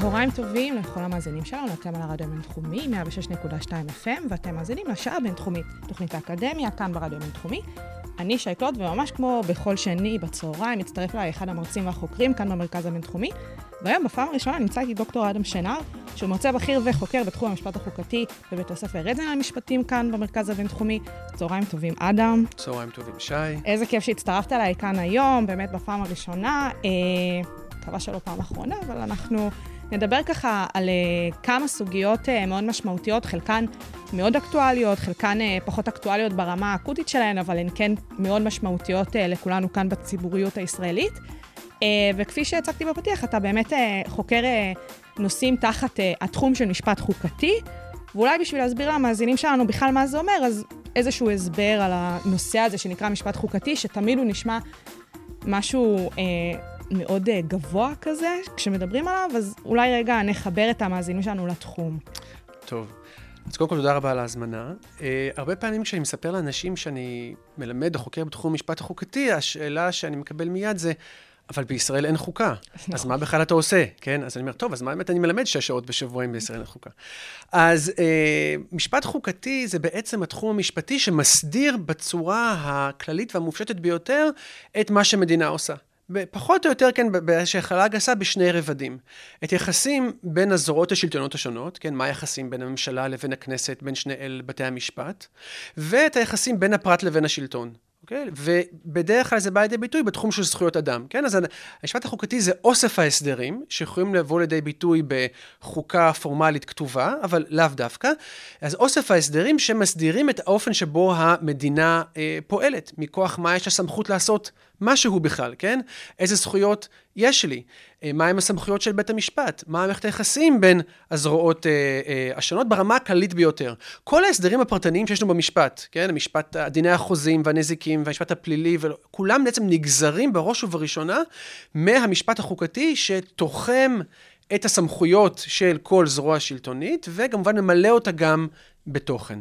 צהריים טובים לכל המאזינים שלנו, אתם על הרדיו הבינתחומי, 106.2 FM, ואתם מאזינים לשעה הבינתחומית, תוכנית האקדמיה, כאן ברדיו הבינתחומי. אני שייקלוט, וממש כמו בכל שני בצהריים, מצטרף אליי אחד המרצים והחוקרים כאן במרכז הבינתחומי. והיום, בפעם הראשונה, נמצא איתי דוקטור אדם שנהר, שהוא מרצה בכיר וחוקר בתחום המשפט החוקתי בבית הספר רדן למשפטים כאן במרכז הבינתחומי. צהריים טובים, אדם. צהריים טובים, שי. איזה כיף שהצטרפת אליי כאן היום, באמת בפעם הראשונה. אה, מקווה שלא פעם אחרונה, אבל אנחנו נדבר ככה על uh, כמה סוגיות uh, מאוד משמעותיות, חלקן מאוד אקטואליות, חלקן uh, פחות אקטואליות ברמה האקוטית שלהן, אבל הן כן מאוד משמעותיות לכולנו כאן בציבוריות הישראלית. וכפי שהצגתי בפתיח, אתה באמת חוקר נושאים תחת התחום של משפט חוקתי, ואולי בשביל להסביר למאזינים שלנו בכלל מה זה אומר, אז איזשהו הסבר על הנושא הזה שנקרא משפט חוקתי, שתמיד הוא נשמע משהו... Uh, מאוד uh, גבוה כזה, כשמדברים עליו, אז אולי רגע נחבר את המאזינים שלנו לתחום. טוב. אז קודם כל תודה רבה על ההזמנה. Uh, הרבה פעמים כשאני מספר לאנשים שאני מלמד או חוקר בתחום המשפט החוקתי, השאלה שאני מקבל מיד זה, אבל בישראל אין חוקה, אז מה בכלל אתה עושה, כן? אז אני אומר, טוב, אז מה באמת אני מלמד שש שעות בשבוע אם בישראל אין חוקה? אז אה, משפט חוקתי זה בעצם התחום המשפטי שמסדיר בצורה הכללית והמופשטת ביותר את מה שמדינה עושה. פחות או יותר, כן, באיזושהי החלה גסה בשני רבדים. את יחסים בין הזרועות השלטונות השונות, כן, מה היחסים בין הממשלה לבין הכנסת, בין שני אל בתי המשפט, ואת היחסים בין הפרט לבין השלטון. אוקיי? ובדרך כלל זה בא לידי ביטוי בתחום של זכויות אדם, כן? אז המשפט החוקתי זה אוסף ההסדרים שיכולים לבוא לידי ביטוי בחוקה פורמלית כתובה, אבל לאו דווקא. אז אוסף ההסדרים שמסדירים את האופן שבו המדינה אה, פועלת, מכוח מה יש לה סמכות לעשות משהו בכלל, כן? איזה זכויות יש לי? אה, מהם הסמכויות של בית המשפט? מה מערכת היחסים בין הזרועות אה, אה, השונות ברמה הכללית ביותר? כל ההסדרים הפרטניים שיש לנו במשפט, כן? המשפט, דיני החוזים והנזיקים והמשפט הפלילי, וכולם בעצם נגזרים בראש ובראשונה מהמשפט החוקתי שתוחם את הסמכויות של כל זרוע שלטונית, וכמובן ממלא אותה גם בתוכן.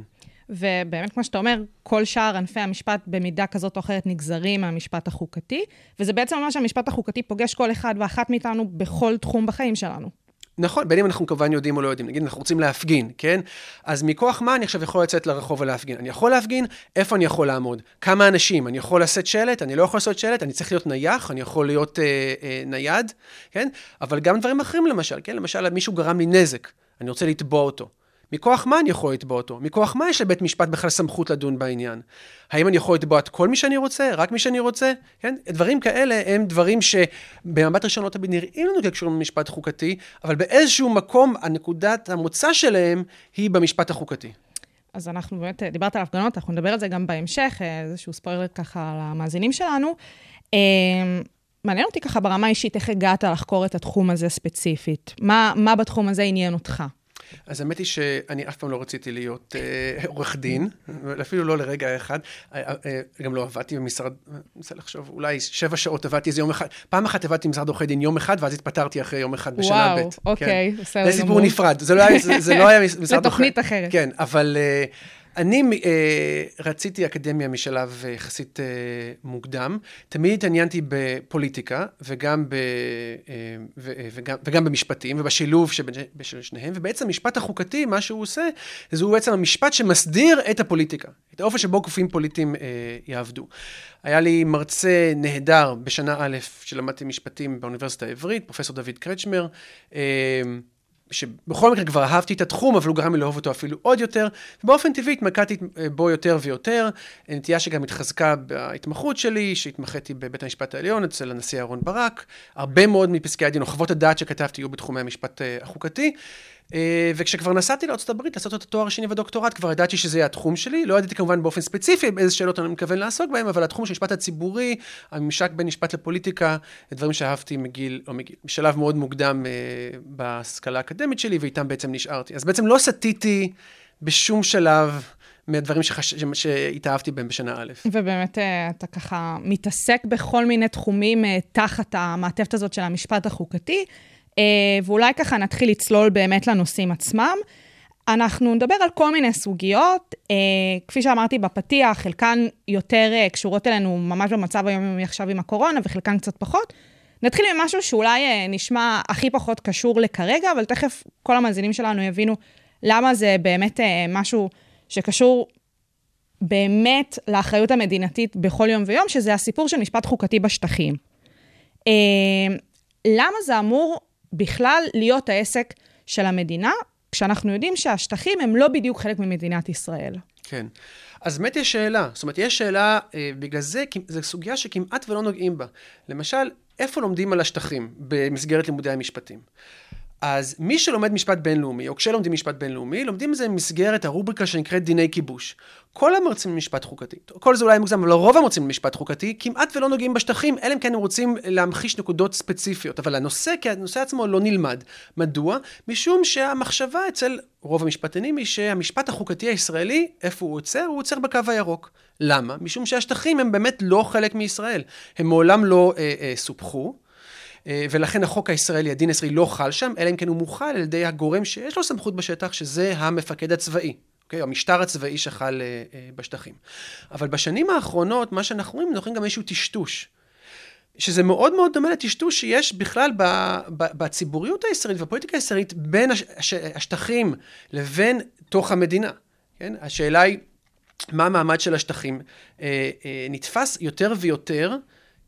ובאמת, כמו שאתה אומר, כל שאר ענפי המשפט במידה כזאת או אחרת נגזרים מהמשפט החוקתי, וזה בעצם אומר שהמשפט החוקתי פוגש כל אחד ואחת מאיתנו בכל תחום בחיים שלנו. נכון, בין אם אנחנו כמובן יודעים או לא יודעים. נגיד, אנחנו רוצים להפגין, כן? אז מכוח מה אני עכשיו יכול לצאת לרחוב ולהפגין? אני יכול להפגין, איפה אני יכול לעמוד? כמה אנשים? אני יכול לשאת שלט? אני לא יכול לעשות שלט? אני צריך להיות נייח? אני יכול להיות אה, אה, נייד? כן? אבל גם דברים אחרים למשל, כן? למשל, מישהו גרם לי נזק, אני רוצה לתבוע אותו. מכוח מה אני יכול לתבוע אותו? מכוח מה יש לבית משפט בכלל סמכות לדון בעניין? האם אני יכול לתבוע את כל מי שאני רוצה? רק מי שאני רוצה? כן? דברים כאלה הם דברים שבמבט ראשון לא תמיד נראים לנו כקשורים למשפט חוקתי, אבל באיזשהו מקום הנקודת המוצא שלהם היא במשפט החוקתי. אז אנחנו באמת, דיברת על הפגנות, אנחנו נדבר על זה גם בהמשך, איזשהו ספוילר ככה על המאזינים שלנו. אמ, מעניין אותי ככה ברמה האישית, איך הגעת לחקור את התחום הזה ספציפית? מה, מה בתחום הזה עניין אותך? אז האמת היא שאני אף פעם לא רציתי להיות אה, עורך דין, אפילו לא לרגע אחד. אה, אה, גם לא עבדתי במשרד, אני מנסה לחשוב, אולי שבע שעות עבדתי איזה יום אחד. פעם אחת עבדתי במשרד עורכי דין יום אחד, ואז התפטרתי אחרי יום אחד בשנה ב'. וואו, אוקיי, כן. בסדר גמור. זה סיפור נפרד, זה לא היה, זה, זה לא היה משרד עורכי... זה תוכנית אחרת. כן, אבל... אני אה, רציתי אקדמיה משלב יחסית אה, מוקדם. תמיד התעניינתי בפוליטיקה וגם, ב, אה, ו, וגם, וגם במשפטים ובשילוב של שניהם, ובעצם המשפט החוקתי, מה שהוא עושה, זה הוא בעצם המשפט שמסדיר את הפוליטיקה, את האופן שבו גופים פוליטיים אה, יעבדו. היה לי מרצה נהדר בשנה א', שלמדתי משפטים באוניברסיטה העברית, פרופסור דוד קרצ'מר. אה, שבכל מקרה כבר אהבתי את התחום, אבל הוא גרם לי לאהוב אותו אפילו עוד יותר, ובאופן טבעי התמקדתי בו יותר ויותר, נטייה שגם התחזקה בהתמחות שלי, שהתמחיתי בבית המשפט העליון אצל הנשיא אהרן ברק, הרבה מאוד מפסקי הדין או חוות הדעת שכתבתי היו בתחומי המשפט אה, החוקתי, אה, וכשכבר נסעתי לארה"ב לעשות את התואר השני ודוקטורט, כבר ידעתי שזה יהיה התחום שלי. לא ידעתי כמובן באופן ספציפי איזה שאלות אני מתכוון לעסוק בהן, אבל התחום של המשפט הציבורי, הממשק בין משפט לפוליטיקה, דברים שאהבתי מגיל, או מגיל, בשלב מאוד מוקדם אה, בהשכלה האקדמית שלי, ואיתם בעצם נשארתי. אז בעצם לא סטיתי בשום שלב. מהדברים שחש... שהתאהבתי בהם בשנה א'. ובאמת אה, אתה ככה מתעסק בכל מיני תחומים אה, תחת המעטפת הזאת של המשפט החוקתי, אה, ואולי ככה נתחיל לצלול באמת לנושאים עצמם. אנחנו נדבר על כל מיני סוגיות, כפי שאמרתי בפתיח, חלקן יותר קשורות אלינו ממש במצב היומיומי עכשיו עם הקורונה, וחלקן קצת פחות. נתחיל עם משהו שאולי נשמע הכי פחות קשור לכרגע, אבל תכף כל המאזינים שלנו יבינו למה זה באמת משהו שקשור באמת לאחריות המדינתית בכל יום ויום, שזה הסיפור של משפט חוקתי בשטחים. אה, למה זה אמור בכלל להיות העסק של המדינה, כשאנחנו יודעים שהשטחים הם לא בדיוק חלק ממדינת ישראל? כן. אז באמת יש שאלה. זאת אומרת, יש שאלה, אה, בגלל זה, זו סוגיה שכמעט ולא נוגעים בה. למשל, איפה לומדים על השטחים במסגרת לימודי המשפטים? אז מי שלומד משפט בינלאומי, או כשלומדים משפט בינלאומי, לומדים את זה במסגרת הרובריקה שנקראת דיני כיבוש. כל המרצים במשפט חוקתי, כל זה אולי מוגזם, אבל רוב המרצים במשפט חוקתי כמעט ולא נוגעים בשטחים, אלא אם כן הם רוצים להמחיש נקודות ספציפיות. אבל הנושא, כי הנושא עצמו לא נלמד. מדוע? משום שהמחשבה אצל רוב המשפטנים היא שהמשפט החוקתי הישראלי, איפה הוא עוצר? הוא עוצר בקו הירוק. למה? משום שהשטחים הם באמת לא חלק מישראל. הם מעולם לא אה, אה, סופחו. אה, ולכן החוק הישראלי, הדין הישראלי לא חל שם, אלא אם כן הוא מוחל על ידי הגורם שיש לו סמכות בשטח, שזה המפקד הצבאי. אוקיי? Okay, המשטר הצבאי שחל uh, uh, בשטחים. אבל בשנים האחרונות, מה שאנחנו רואים, אנחנו רואים גם איזשהו טשטוש. שזה מאוד מאוד דומה לטשטוש שיש בכלל ב, ב, בציבוריות הישראלית והפוליטיקה הישראלית בין הש, הש, השטחים לבין תוך המדינה. כן? השאלה היא, מה המעמד של השטחים? Uh, uh, נתפס יותר ויותר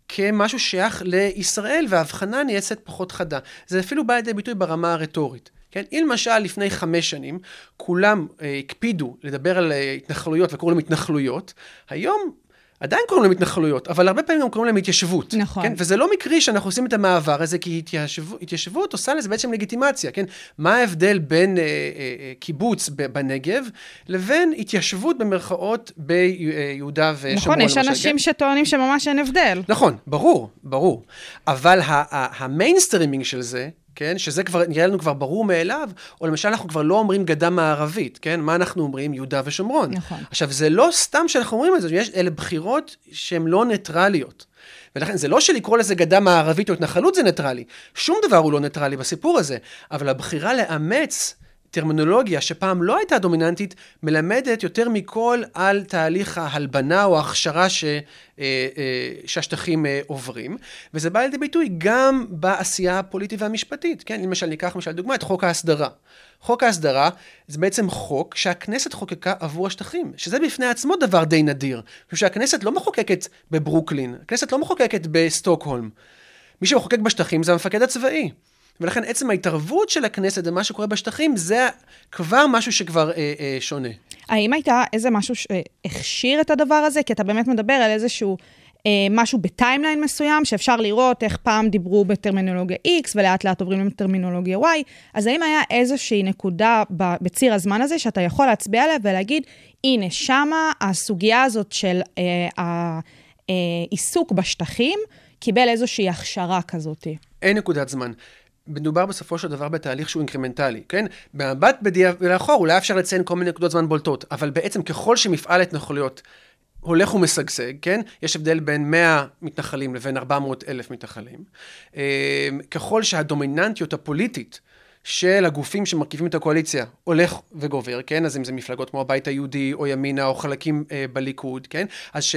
כמשהו שייך לישראל, וההבחנה נעשית פחות חדה. זה אפילו בא לידי ביטוי ברמה הרטורית. כן? אם למשל לפני חמש שנים כולם אה, הקפידו לדבר על אה, התנחלויות וקראו להם התנחלויות, היום עדיין קוראים להם התנחלויות, אבל הרבה פעמים גם קוראים להם התיישבות. נכון. כן? וזה לא מקרי שאנחנו עושים את המעבר הזה, כי התיישב, התיישבות עושה לזה בעצם לגיטימציה, כן? מה ההבדל בין אה, אה, אה, קיבוץ בנגב לבין התיישבות במרכאות ביהודה ושומרון? נכון, יש למשל, אנשים כן? שטוענים שממש אין הבדל. נכון, ברור, ברור. אבל ה mainstreaming של זה, כן? שזה כבר, נראה לנו כבר ברור מאליו, או למשל אנחנו כבר לא אומרים גדה מערבית, כן? מה אנחנו אומרים? יהודה ושומרון. נכון. עכשיו, זה לא סתם שאנחנו אומרים את זה, יש, אלה בחירות שהן לא ניטרליות. ולכן זה לא שלקרוא לזה גדה מערבית או התנחלות זה ניטרלי, שום דבר הוא לא ניטרלי בסיפור הזה, אבל הבחירה לאמץ טרמינולוגיה שפעם לא הייתה דומיננטית, מלמדת יותר מכל על תהליך ההלבנה או ההכשרה ש, אה, אה, שהשטחים אה, עוברים, וזה בא לידי ביטוי גם בעשייה הפוליטית והמשפטית, כן? למשל, ניקח למשל דוגמא את חוק ההסדרה. חוק ההסדרה זה בעצם חוק שהכנסת חוקקה עבור השטחים, שזה בפני עצמו דבר די נדיר, משום שהכנסת לא מחוקקת בברוקלין, הכנסת לא מחוקקת בסטוקהולם. מי שמחוקק בשטחים זה המפקד הצבאי. ולכן עצם ההתערבות של הכנסת במה שקורה בשטחים, זה כבר משהו שכבר אה, אה, שונה. האם הייתה איזה משהו שהכשיר את הדבר הזה? כי אתה באמת מדבר על איזשהו... אה, משהו בטיימליין מסוים, שאפשר לראות איך פעם דיברו בטרמינולוגיה X ולאט לאט עוברים לטרמינולוגיה Y, אז האם היה איזושהי נקודה בציר הזמן הזה שאתה יכול להצביע עליה ולהגיד, הנה, שמה הסוגיה הזאת של אה, העיסוק בשטחים קיבל איזושהי הכשרה כזאת? אין נקודת זמן. מדובר בסופו של דבר בתהליך שהוא אינקרמנטלי, כן? במבט בדיעבד לאחור אולי אפשר לציין כל מיני נקודות זמן בולטות, אבל בעצם ככל שמפעל ההתנחלויות הולך ומשגשג, כן? יש הבדל בין 100 מתנחלים לבין 400 אלף מתנחלים. אה, ככל שהדומיננטיות הפוליטית של הגופים שמרכיבים את הקואליציה הולך וגובר, כן? אז אם זה מפלגות כמו הבית היהודי או ימינה או חלקים אה, בליכוד, כן? אז ש...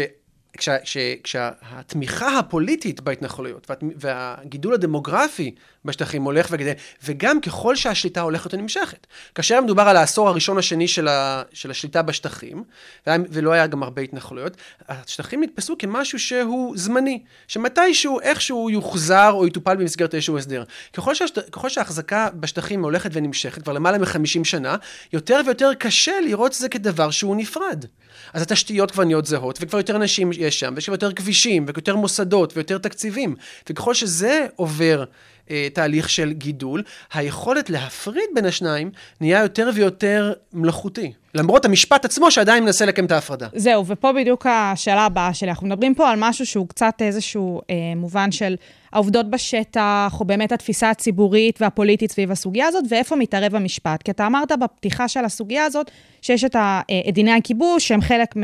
כשה, כשה, כשהתמיכה הפוליטית בהתנחלויות והגידול הדמוגרפי בשטחים הולך וגדל, וגם ככל שהשליטה הולכת ונמשכת. כאשר מדובר על העשור הראשון השני של, ה, של השליטה בשטחים, ולא היה גם הרבה התנחלויות, השטחים נתפסו כמשהו שהוא זמני, שמתישהו איכשהו יוחזר או יטופל במסגרת איזשהו הסדר. ככל, שהשט, ככל שההחזקה בשטחים הולכת ונמשכת כבר למעלה מ-50 שנה, יותר ויותר קשה לראות את זה כדבר שהוא נפרד. אז התשתיות כבר נהיות זהות, וכבר יותר אנשים יש שם, ויש שם יותר כבישים, ויותר מוסדות, ויותר תקציבים. וככל שזה עובר אה, תהליך של גידול, היכולת להפריד בין השניים נהיה יותר ויותר מלאכותי. למרות המשפט עצמו שעדיין מנסה לקיים את ההפרדה. זהו, ופה בדיוק השאלה הבאה שלי. אנחנו מדברים פה על משהו שהוא קצת איזשהו אה, מובן של העובדות בשטח, או באמת התפיסה הציבורית והפוליטית סביב הסוגיה הזאת, ואיפה מתערב המשפט. כי אתה אמרת בפתיחה של הסוגיה הזאת, שיש את ה- אה, את דיני הכיבוש, שהם חלק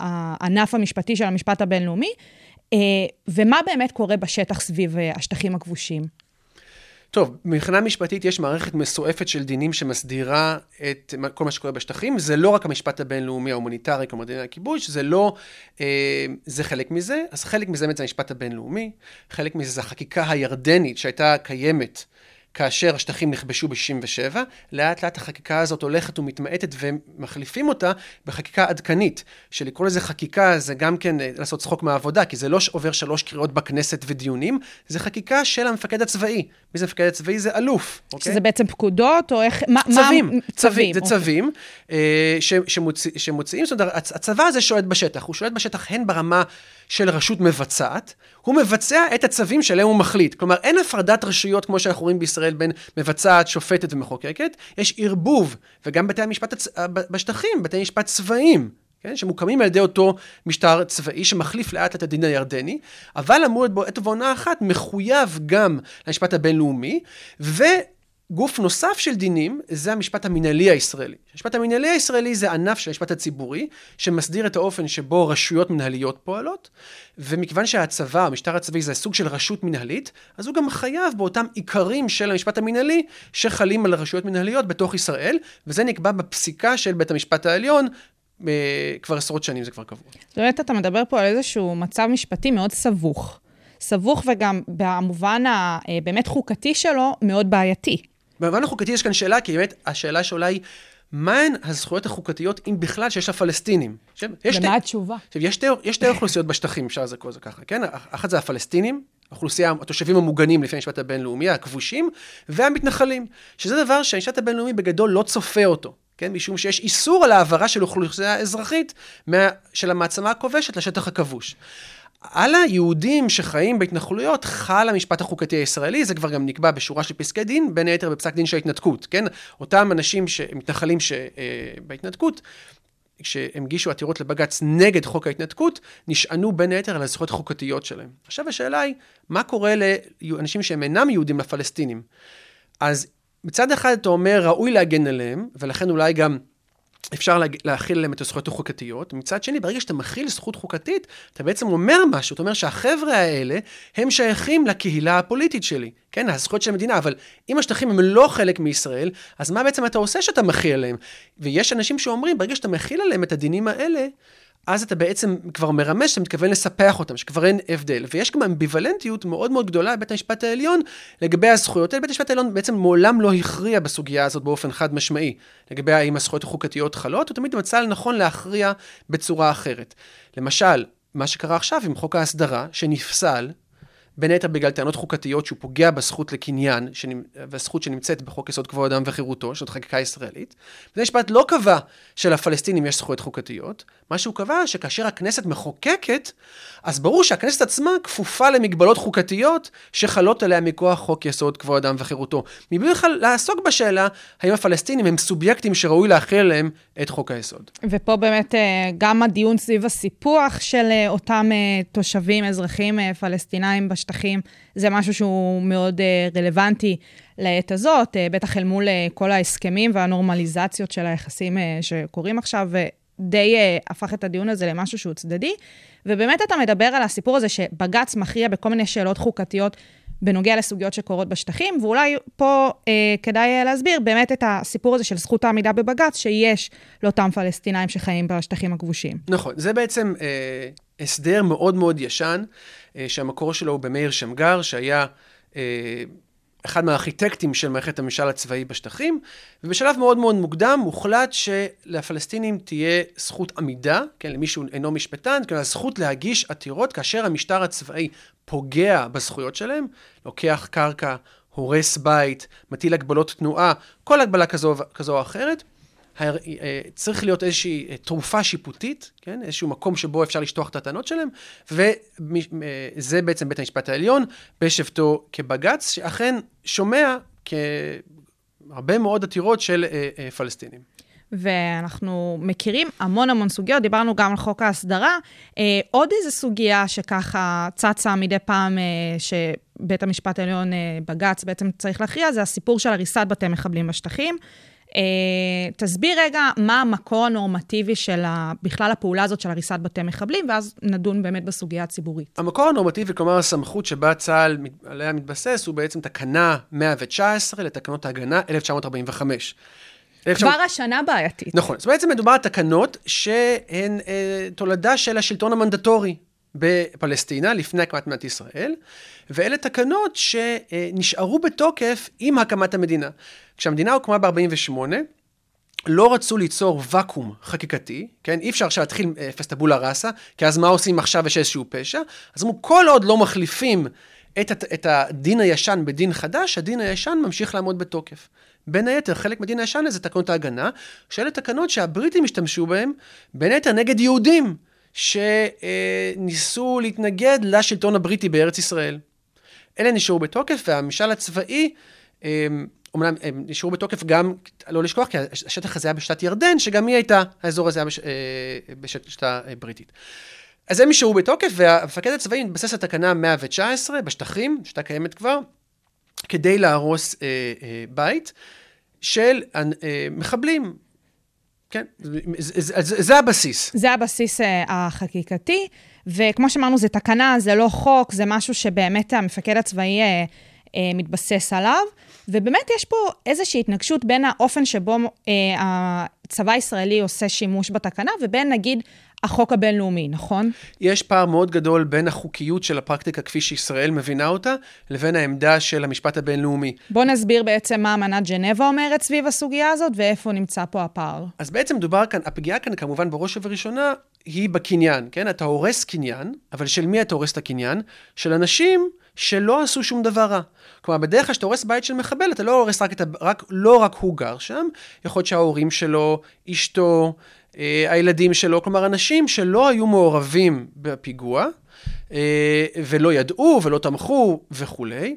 מהענף המשפטי של המשפט הבינלאומי, אה, ומה באמת קורה בשטח סביב אה, השטחים הכבושים. טוב, מבחינה משפטית יש מערכת מסועפת של דינים שמסדירה את כל מה שקורה בשטחים. זה לא רק המשפט הבינלאומי ההומניטרי, כלומר דיני הכיבוש, זה לא, אה, זה חלק מזה. אז חלק מזה באמת זה המשפט הבינלאומי, חלק מזה זה החקיקה הירדנית שהייתה קיימת. כאשר השטחים נכבשו ב-67, לאט לאט החקיקה הזאת הולכת ומתמעטת ומחליפים אותה בחקיקה עדכנית. שלקרוא לזה חקיקה זה גם כן אה, לעשות צחוק מהעבודה, כי זה לא עובר שלוש קריאות בכנסת ודיונים, זה חקיקה של המפקד הצבאי. מי זה המפקד הצבאי? זה אלוף, אוקיי? שזה בעצם פקודות, או איך... מה, צווים, מה, צווים, זה אוקיי. צווים אה, ש- שמוציא- שמוציאים, זאת אומרת, הצ- הצבא הזה שולט בשטח, הוא שולט בשטח הן ברמה של רשות מבצעת, הוא מבצע את הצווים שעליהם הוא מחליט. כלומר, אין הפרדת רשויות כמו שאנחנו רואים בישראל בין מבצעת, שופטת ומחוקקת, יש ערבוב, וגם בתי המשפט הצ... ב- בשטחים, בתי משפט צבאיים. כן, שמוקמים על ידי אותו משטר צבאי שמחליף לאט את הדין הירדני, אבל אמור להיות בו עת ובעונה אחת מחויב גם למשפט הבינלאומי, וגוף נוסף של דינים זה המשפט המינהלי הישראלי. המשפט המינהלי הישראלי זה ענף של המשפט הציבורי, שמסדיר את האופן שבו רשויות מנהליות פועלות, ומכיוון שהצבא, המשטר הצבאי זה סוג של רשות מנהלית, אז הוא גם חייב באותם עיקרים של המשפט המינהלי שחלים על רשויות מנהליות בתוך ישראל, וזה נקבע בפסיקה של בית המשפט העליון אה, כבר עשרות שנים זה כבר קבוע. זאת אומרת, אתה מדבר פה על איזשהו מצב משפטי מאוד סבוך. סבוך וגם במובן הבאמת חוקתי שלו, מאוד בעייתי. במובן החוקתי יש כאן שאלה, כי באמת השאלה שעולה היא, מהן הזכויות החוקתיות, אם בכלל, שיש לפלסטינים? ומה שתי- התשובה? עכשיו, יש שתי, אוכלוסיות בשטחים, אפשר לקרוא לזה ככה, כן? אחת זה הפלסטינים, האוכלוסייה, התושבים המוגנים לפי המשפט הבינלאומי, הכבושים, והמתנחלים, שזה דבר שהמשפט הבינלאומי בגדול לא צופה אותו. כן? משום שיש איסור על העברה של אוכלוסייה אזרחית מה, של המעצמה הכובשת לשטח הכבוש. על היהודים שחיים בהתנחלויות חל המשפט החוקתי הישראלי, זה כבר גם נקבע בשורה של פסקי דין, בין היתר בפסק דין של ההתנתקות, כן? אותם אנשים, ש... מתנחלים שבהתנתקות, כשהם הגישו עתירות לבג"ץ נגד חוק ההתנתקות, נשענו בין היתר על הזכויות החוקתיות שלהם. עכשיו השאלה היא, מה קורה לאנשים שהם אינם יהודים לפלסטינים? אז מצד אחד אתה אומר, ראוי להגן עליהם, ולכן אולי גם אפשר להכיל עליהם את הזכויות החוקתיות. מצד שני, ברגע שאתה מכיל זכות חוקתית, אתה בעצם אומר משהו, אתה אומר שהחבר'ה האלה, הם שייכים לקהילה הפוליטית שלי, כן, הזכויות של המדינה, אבל אם השטחים הם לא חלק מישראל, אז מה בעצם אתה עושה שאתה מכיל עליהם? ויש אנשים שאומרים, ברגע שאתה מכיל עליהם את הדינים האלה, אז אתה בעצם כבר מרמז שאתה מתכוון לספח אותם, שכבר אין הבדל. ויש גם אמביוולנטיות מאוד מאוד גדולה בבית המשפט העליון לגבי הזכויות האלה. בית המשפט העליון בעצם מעולם לא הכריע בסוגיה הזאת באופן חד משמעי, לגבי האם הזכויות החוקתיות חלות, הוא תמיד מצא לנכון להכריע בצורה אחרת. למשל, מה שקרה עכשיו עם חוק ההסדרה, שנפסל, בין היתר בגלל טענות חוקתיות שהוא פוגע בזכות לקניין, שנמ... והזכות שנמצאת בחוק יסוד כבוד האדם וחירותו, שזאת חקיקה ישראלית. בית המשפט לא קבע שלפלסטינים יש זכויות חוקתיות, מה שהוא קבע שכאשר הכנסת מחוקקת, אז ברור שהכנסת עצמה כפופה למגבלות חוקתיות שחלות עליה מכוח חוק יסוד כבוד האדם וחירותו. מבלי בכלל לעסוק בשאלה האם הפלסטינים הם סובייקטים שראוי להכיל עליהם את חוק היסוד. ופה באמת אה, גם הדיון סביב הסיפוח של אה, אותם אה, תושבים, אזרחים פלסטינאים בשטחים, זה משהו שהוא מאוד רלוונטי לעת הזאת, בטח אל מול כל ההסכמים והנורמליזציות של היחסים שקורים עכשיו, ודי אה, הפך את הדיון הזה למשהו שהוא צדדי. ובאמת אתה מדבר על הסיפור הזה שבג"ץ מכריע בכל מיני שאלות חוקתיות בנוגע לסוגיות שקורות בשטחים, ואולי פה אה, כדאי אה, להסביר באמת את הסיפור הזה של זכות העמידה בבג"ץ שיש לאותם פלסטינאים שחיים בשטחים הכבושים. נכון, זה בעצם אה, הסדר מאוד מאוד ישן, אה, שהמקור שלו הוא במאיר שמגר, שהיה אה, אחד מהארכיטקטים של מערכת הממשל הצבאי בשטחים, ובשלב מאוד מאוד מוקדם הוחלט שלפלסטינים תהיה זכות עמידה, כן, למי שהוא אינו משפטן, כן, הזכות להגיש עתירות כאשר המשטר הצבאי פוגע בזכויות שלהם, לוקח קרקע, הורס בית, מטיל הגבלות תנועה, כל הגבלה כזו, כזו או אחרת. אה, צריך להיות איזושהי אה, תרופה שיפוטית, כן? איזשהו מקום שבו אפשר לשטוח את הטענות שלהם, וזה בעצם בית המשפט העליון, בשבתו כבג"ץ, שאכן שומע כהרבה מאוד עתירות של אה, אה, פלסטינים. ואנחנו מכירים המון המון סוגיות, דיברנו גם על חוק ההסדרה. אה, עוד איזו סוגיה שככה צצה מדי פעם, אה, שבית המשפט העליון, אה, בג"ץ, בעצם צריך להכריע, זה הסיפור של הריסת בתי מחבלים בשטחים. אה, תסביר רגע מה המקור הנורמטיבי של ה, בכלל הפעולה הזאת של הריסת בתי מחבלים, ואז נדון באמת בסוגיה הציבורית. המקור הנורמטיבי, כלומר הסמכות שבה צה"ל עליה מתבסס, הוא בעצם תקנה 119 לתקנות ההגנה 1945. כבר השנה בעייתית. נכון. אז בעצם מדובר על תקנות שהן אה, תולדה של השלטון המנדטורי בפלסטינה לפני הקמת מדינת ישראל, ואלה תקנות שנשארו בתוקף עם הקמת המדינה. כשהמדינה הוקמה ב-48', לא רצו ליצור ואקום חקיקתי, כן? אי אפשר עכשיו להתחיל אה, פסטבולה ראסה, כי אז מה עושים עכשיו יש איזשהו פשע? אז אמרו, כל עוד לא מחליפים את, את הדין הישן בדין חדש, הדין הישן ממשיך לעמוד בתוקף. בין היתר, חלק מהדין הישן הזה תקנות ההגנה, שאלה תקנות שהבריטים השתמשו בהן, בין היתר נגד יהודים, שניסו להתנגד לשלטון הבריטי בארץ ישראל. אלה נשארו בתוקף, והמשל הצבאי, אמ, אומנם הם נשארו בתוקף גם, לא לשכוח, כי השטח הזה היה בשתת ירדן, שגם היא הייתה, האזור הזה היה בש, אה, בשתה בריטית. אז הם נשארו בתוקף, והמפקד הצבאי מתבסס על תקנה 119 בשטחים, שהייתה קיימת כבר, כדי להרוס אה, אה, בית של אה, מחבלים. כן, זה, זה, זה, זה הבסיס. זה הבסיס אה, החקיקתי, וכמו שאמרנו, זה תקנה, זה לא חוק, זה משהו שבאמת המפקד הצבאי אה, אה, מתבסס עליו, ובאמת יש פה איזושהי התנגשות בין האופן שבו אה, הצבא הישראלי עושה שימוש בתקנה, ובין נגיד החוק הבינלאומי, נכון? יש פער מאוד גדול בין החוקיות של הפרקטיקה כפי שישראל מבינה אותה, לבין העמדה של המשפט הבינלאומי. בוא נסביר בעצם מה אמנת ג'נבה אומרת סביב הסוגיה הזאת, ואיפה נמצא פה הפער. אז בעצם מדובר כאן, הפגיעה כאן כמובן בראש ובראשונה היא בקניין, כן? אתה הורס קניין, אבל של מי אתה הורס את הקניין? של אנשים שלא עשו שום דבר רע. כלומר, בדרך כלל כשאתה הורס בית של מחבל, אתה לא הורס רק את ה... רק, לא רק הוא גר שם, יכול להיות שההורים שלו, אשתו, הילדים שלו, כלומר, אנשים שלא היו מעורבים בפיגוע, אה, ולא ידעו ולא תמכו וכולי.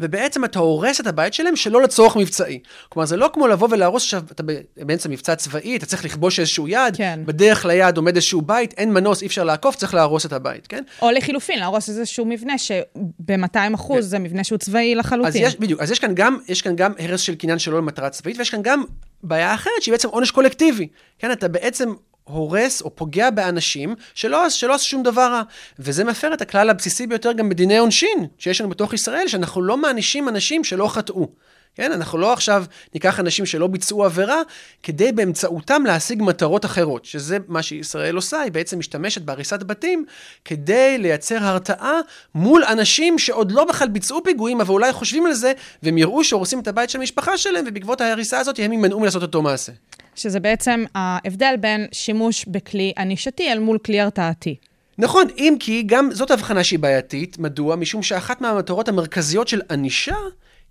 ובעצם אתה הורס את הבית שלהם שלא לצורך מבצעי. כלומר, זה לא כמו לבוא ולהרוס עכשיו, אתה באמצע מבצע צבאי, אתה צריך לכבוש איזשהו יעד, כן. בדרך ליעד עומד איזשהו בית, אין מנוס, אי אפשר לעקוף, צריך להרוס את הבית, כן? או לחילופין, להרוס איזשהו מבנה שב-200 אחוז זה מבנה שהוא צבאי לחלוטין. אז יש, בדיוק, אז יש כאן גם, יש כאן גם הרס של קניין שלא למטרה צבאית, ויש כאן גם בעיה אחרת שהיא בעצם עונש קולקטיבי. כן, אתה בעצם הורס או פוגע באנשים שלא, שלא עשו שום דבר רע. וזה מפר את הכלל הבסיסי ביותר גם בדיני עונשין שיש לנו בתוך ישראל, שאנחנו לא מענישים אנשים שלא חטאו. כן, אנחנו לא עכשיו ניקח אנשים שלא ביצעו עבירה, כדי באמצעותם להשיג מטרות אחרות, שזה מה שישראל עושה, היא בעצם משתמשת בהריסת בתים, כדי לייצר הרתעה מול אנשים שעוד לא בכלל ביצעו פיגועים, אבל אולי חושבים על זה, והם יראו שהורסים את הבית של המשפחה שלהם, ובעקבות ההריסה הזאת הם יימנעו מלעשות אותו מעשה. שזה בעצם ההבדל בין שימוש בכלי ענישתי אל מול כלי הרתעתי. נכון, אם כי גם זאת הבחנה שהיא בעייתית. מדוע? משום שאחת מהמטרות המרכזיות של ענישה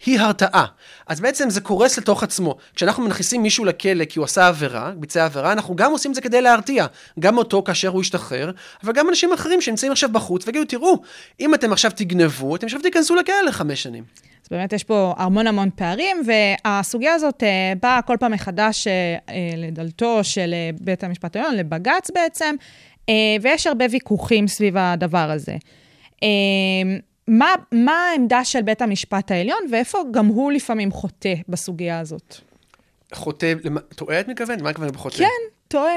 היא הרתעה. אז בעצם זה קורס לתוך עצמו. כשאנחנו מנכסים מישהו לכלא כי הוא עשה עבירה, ביצע עבירה, אנחנו גם עושים את זה כדי להרתיע. גם אותו כאשר הוא ישתחרר, אבל גם אנשים אחרים שנמצאים עכשיו בחוץ ויגידו, תראו, אם אתם עכשיו תגנבו, אתם עכשיו תיכנסו לכלא לחמש שנים. אז באמת יש פה המון המון פערים, והסוגיה הזאת אה, באה כל פעם מחדש אה, אה, לדלתו של בית המשפט העליון, לבג"ץ בעצם, ויש הרבה ויכוחים סביב הדבר הזה. אה, מה, מה העמדה של בית המשפט העליון, ואיפה גם הוא לפעמים חוטא בסוגיה הזאת? חוטא, טועה את מתכוונת? מה הכוונה בחוטא? כן, טועה.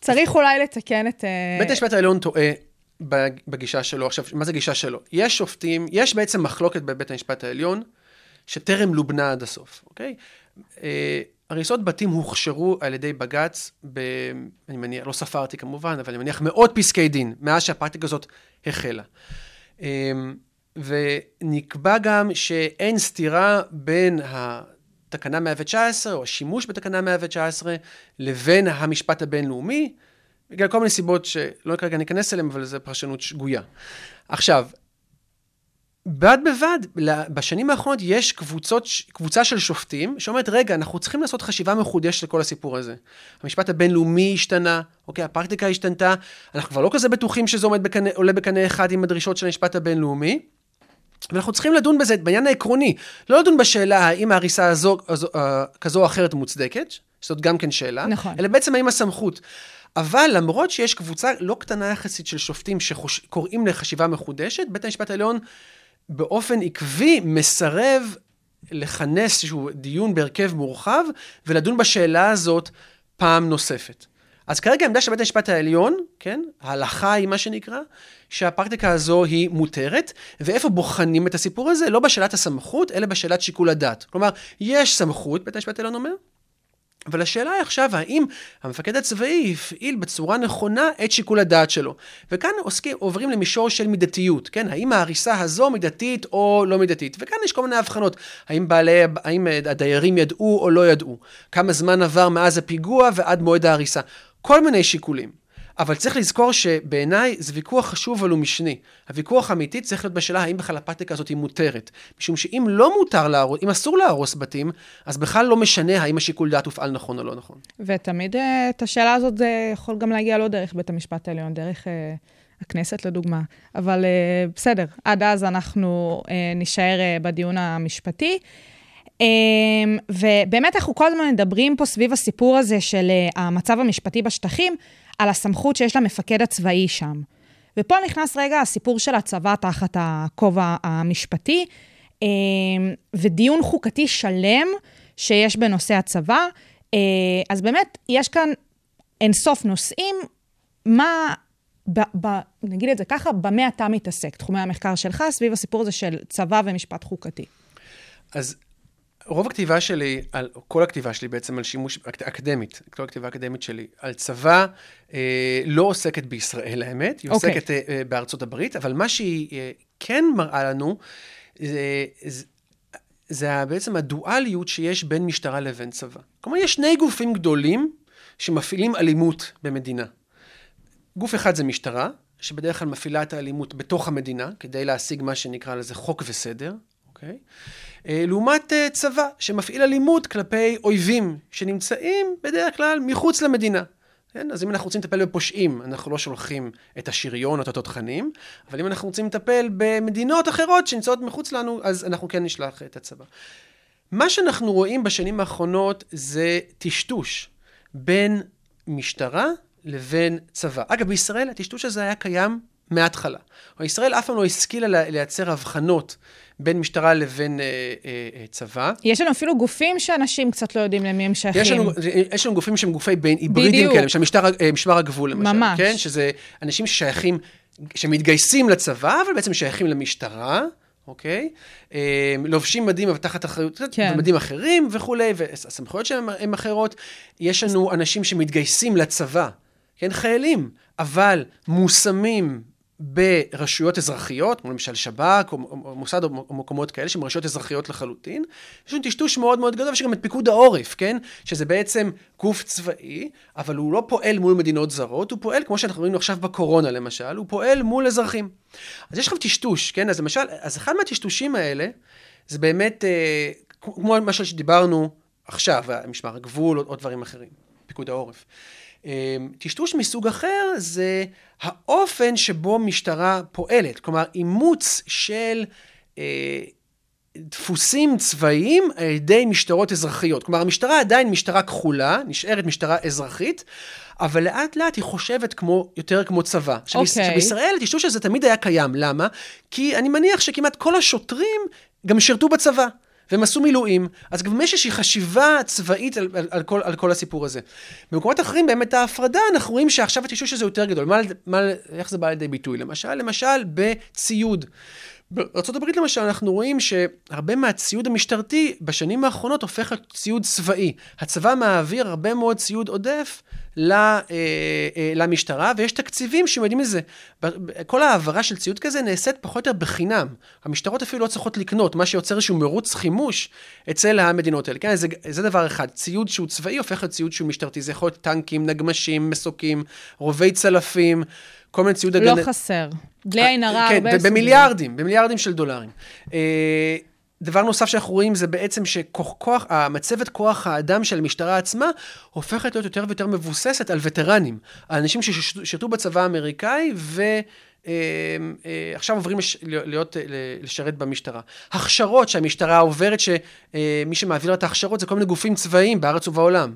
צריך אולי לתקן את... אה, בית המשפט העליון טועה בגישה שלו. עכשיו, מה זה גישה שלו? יש שופטים, יש בעצם מחלוקת בבית המשפט העליון, שטרם לובנה עד הסוף, אוקיי? אה, הריסות בתים הוכשרו על ידי בג"ץ, ב, אני מניח, לא ספרתי כמובן, אבל אני מניח מאות פסקי דין, מאז שהפרקטיקה הזאת החלה. ונקבע גם שאין סתירה בין התקנה 119, או השימוש בתקנה 119, לבין המשפט הבינלאומי, בגלל כל מיני סיבות שלא כרגע ניכנס אליהן, אבל זו פרשנות שגויה. עכשיו, בד בבד, בשנים האחרונות יש קבוצות, קבוצה של שופטים שאומרת, רגע, אנחנו צריכים לעשות חשיבה מחודשת לכל הסיפור הזה. המשפט הבינלאומי השתנה, אוקיי, הפרקטיקה השתנתה, אנחנו כבר לא כזה בטוחים שזה עומד בקנה, עולה בקנה אחד עם הדרישות של המשפט הבינלאומי. ואנחנו צריכים לדון בזה, בעניין העקרוני, לא לדון בשאלה האם ההריסה הזו, הזו אה, כזו או אחרת מוצדקת, שזאת גם כן שאלה, נכון. אלא בעצם האם הסמכות. אבל למרות שיש קבוצה לא קטנה יחסית של שופטים שקוראים לחשיבה מחודשת, בית המשפט העליון באופן עקבי מסרב לכנס איזשהו דיון בהרכב מורחב ולדון בשאלה הזאת פעם נוספת. אז כרגע העמדה של בית המשפט העליון, כן, ההלכה היא מה שנקרא, שהפרקטיקה הזו היא מותרת, ואיפה בוחנים את הסיפור הזה? לא בשאלת הסמכות, אלא בשאלת שיקול הדעת. כלומר, יש סמכות, בית המשפט העליון אומר, אבל השאלה היא עכשיו, האם המפקד הצבאי הפעיל בצורה נכונה את שיקול הדעת שלו. וכאן עוסקים, עוברים למישור של מידתיות, כן? האם ההריסה הזו מידתית או לא מידתית? וכאן יש כל מיני הבחנות. האם, בעלי, האם הדיירים ידעו או לא ידעו? כמה זמן עבר מאז הפיגוע ועד מועד ההריסה? כל מיני שיקולים. אבל צריך לזכור שבעיניי זה ויכוח חשוב אבל הוא משני. הוויכוח האמיתי צריך להיות בשאלה האם בכלל הפרקטיקה הזאת היא מותרת. משום שאם לא מותר להרוס, אם אסור להרוס בתים, אז בכלל לא משנה האם השיקול דעת הופעל נכון או לא נכון. ותמיד אה, את השאלה הזאת זה יכול גם להגיע לא דרך בית המשפט העליון, דרך אה, הכנסת לדוגמה. אבל אה, בסדר, עד אז אנחנו אה, נישאר אה, בדיון המשפטי. Um, ובאמת אנחנו כל הזמן מדברים פה סביב הסיפור הזה של uh, המצב המשפטי בשטחים, על הסמכות שיש למפקד הצבאי שם. ופה נכנס רגע הסיפור של הצבא תחת הכובע המשפטי, um, ודיון חוקתי שלם שיש בנושא הצבא. Uh, אז באמת, יש כאן אינסוף נושאים, מה, ב, ב, נגיד את זה ככה, במה אתה מתעסק, תחומי המחקר שלך, סביב הסיפור הזה של צבא ומשפט חוקתי. אז רוב הכתיבה שלי, על, כל הכתיבה שלי בעצם על שימוש אקדמית, כל הכתיבה האקדמית שלי, על צבא, אה, לא עוסקת בישראל האמת, היא אוקיי. עוסקת אה, בארצות הברית, אבל מה שהיא אה, כן מראה לנו, זה, זה, זה בעצם הדואליות שיש בין משטרה לבין צבא. כלומר, יש שני גופים גדולים שמפעילים אלימות במדינה. גוף אחד זה משטרה, שבדרך כלל מפעילה את האלימות בתוך המדינה, כדי להשיג מה שנקרא לזה חוק וסדר, אוקיי? אה, לעומת אה, צבא, שמפעיל אלימות כלפי אויבים שנמצאים בדרך כלל מחוץ למדינה. כן? אז אם אנחנו רוצים לטפל בפושעים, אנחנו לא שולחים את השריון או את התותחנים, אבל אם אנחנו רוצים לטפל במדינות אחרות שנמצאות מחוץ לנו, אז אנחנו כן נשלח את הצבא. מה שאנחנו רואים בשנים האחרונות זה טשטוש בין משטרה לבין צבא. אגב, בישראל הטשטוש הזה היה קיים מההתחלה. ישראל אף פעם לא השכילה לייצר הבחנות בין משטרה לבין אה, אה, צבא. יש לנו אפילו גופים שאנשים קצת לא יודעים למי הם שייכים. יש לנו, יש לנו גופים שהם גופי בין היברידים כאלה, למשל משטר, אה, משמר הגבול למשל. ממש. כן? שזה אנשים ששייכים, שמתגייסים לצבא, אבל בעצם שייכים למשטרה. אוקיי? אה, לובשים מדים אבל תחת אחריות, כן. מדים אחרים וכולי, והסמכויות שלהם הן אחרות. יש לנו אנשים שמתגייסים לצבא, כן? חיילים, אבל מושמים ברשויות אזרחיות, כמו למשל שב"כ, או, מוסד או, או מקומות כאלה, שהן רשויות אזרחיות לחלוטין. יש לנו טשטוש מאוד מאוד גדול, ויש גם את פיקוד העורף, כן? שזה בעצם גוף צבאי, אבל הוא לא פועל מול מדינות זרות, הוא פועל, כמו שאנחנו רואים עכשיו בקורונה למשל, הוא פועל מול אזרחים. אז יש לך טשטוש, כן? אז למשל, אז אחד מהטשטושים האלה, זה באמת, אה, כמו למשל שדיברנו עכשיו, משמר הגבול או, או דברים אחרים, פיקוד העורף. טשטוש מסוג אחר זה האופן שבו משטרה פועלת, כלומר אימוץ של אה, דפוסים צבאיים על ידי משטרות אזרחיות. כלומר המשטרה עדיין משטרה כחולה, נשארת משטרה אזרחית, אבל לאט לאט היא חושבת כמו, יותר כמו צבא. עכשיו, אוקיי. okay. בישראל הטשטוש הזה תמיד היה קיים, למה? כי אני מניח שכמעט כל השוטרים גם שירתו בצבא. והם עשו מילואים, אז גם יש איזושהי חשיבה צבאית על, על, על, כל, על כל הסיפור הזה. במקומות אחרים, באמת ההפרדה, אנחנו רואים שעכשיו הטשטוש הזה יותר גדול. מה, מה, איך זה בא לידי ביטוי? למשל, למשל, בציוד. בארה"ב למשל, אנחנו רואים שהרבה מהציוד המשטרתי בשנים האחרונות הופך להיות ציוד צבאי. הצבא מעביר הרבה מאוד ציוד עודף למשטרה, ויש תקציבים שיודעים לזה. כל ההעברה של ציוד כזה נעשית פחות או יותר בחינם. המשטרות אפילו לא צריכות לקנות, מה שיוצר איזשהו מרוץ חימוש אצל המדינות האלה. כן, זה, זה דבר אחד. ציוד שהוא צבאי הופך להיות ציוד שהוא משטרתי. זה יכול להיות טנקים, נגמשים, מסוקים, רובי צלפים. כל מיני ציוד לא הגנה. חסר. בלי עין הרע, כן, הרבה סוגים. ובמיליארדים, במיליארדים של דולרים. דבר נוסף שאנחנו רואים זה בעצם שכוח, המצבת כוח האדם של המשטרה עצמה הופכת להיות יותר ויותר מבוססת על וטרנים, על אנשים ששירתו בצבא האמריקאי ו... אה, אה, עכשיו עוברים לש, להיות, אה, לשרת במשטרה. הכשרות שהמשטרה עוברת, שמי שמעביר את ההכשרות זה כל מיני גופים צבאיים בארץ ובעולם.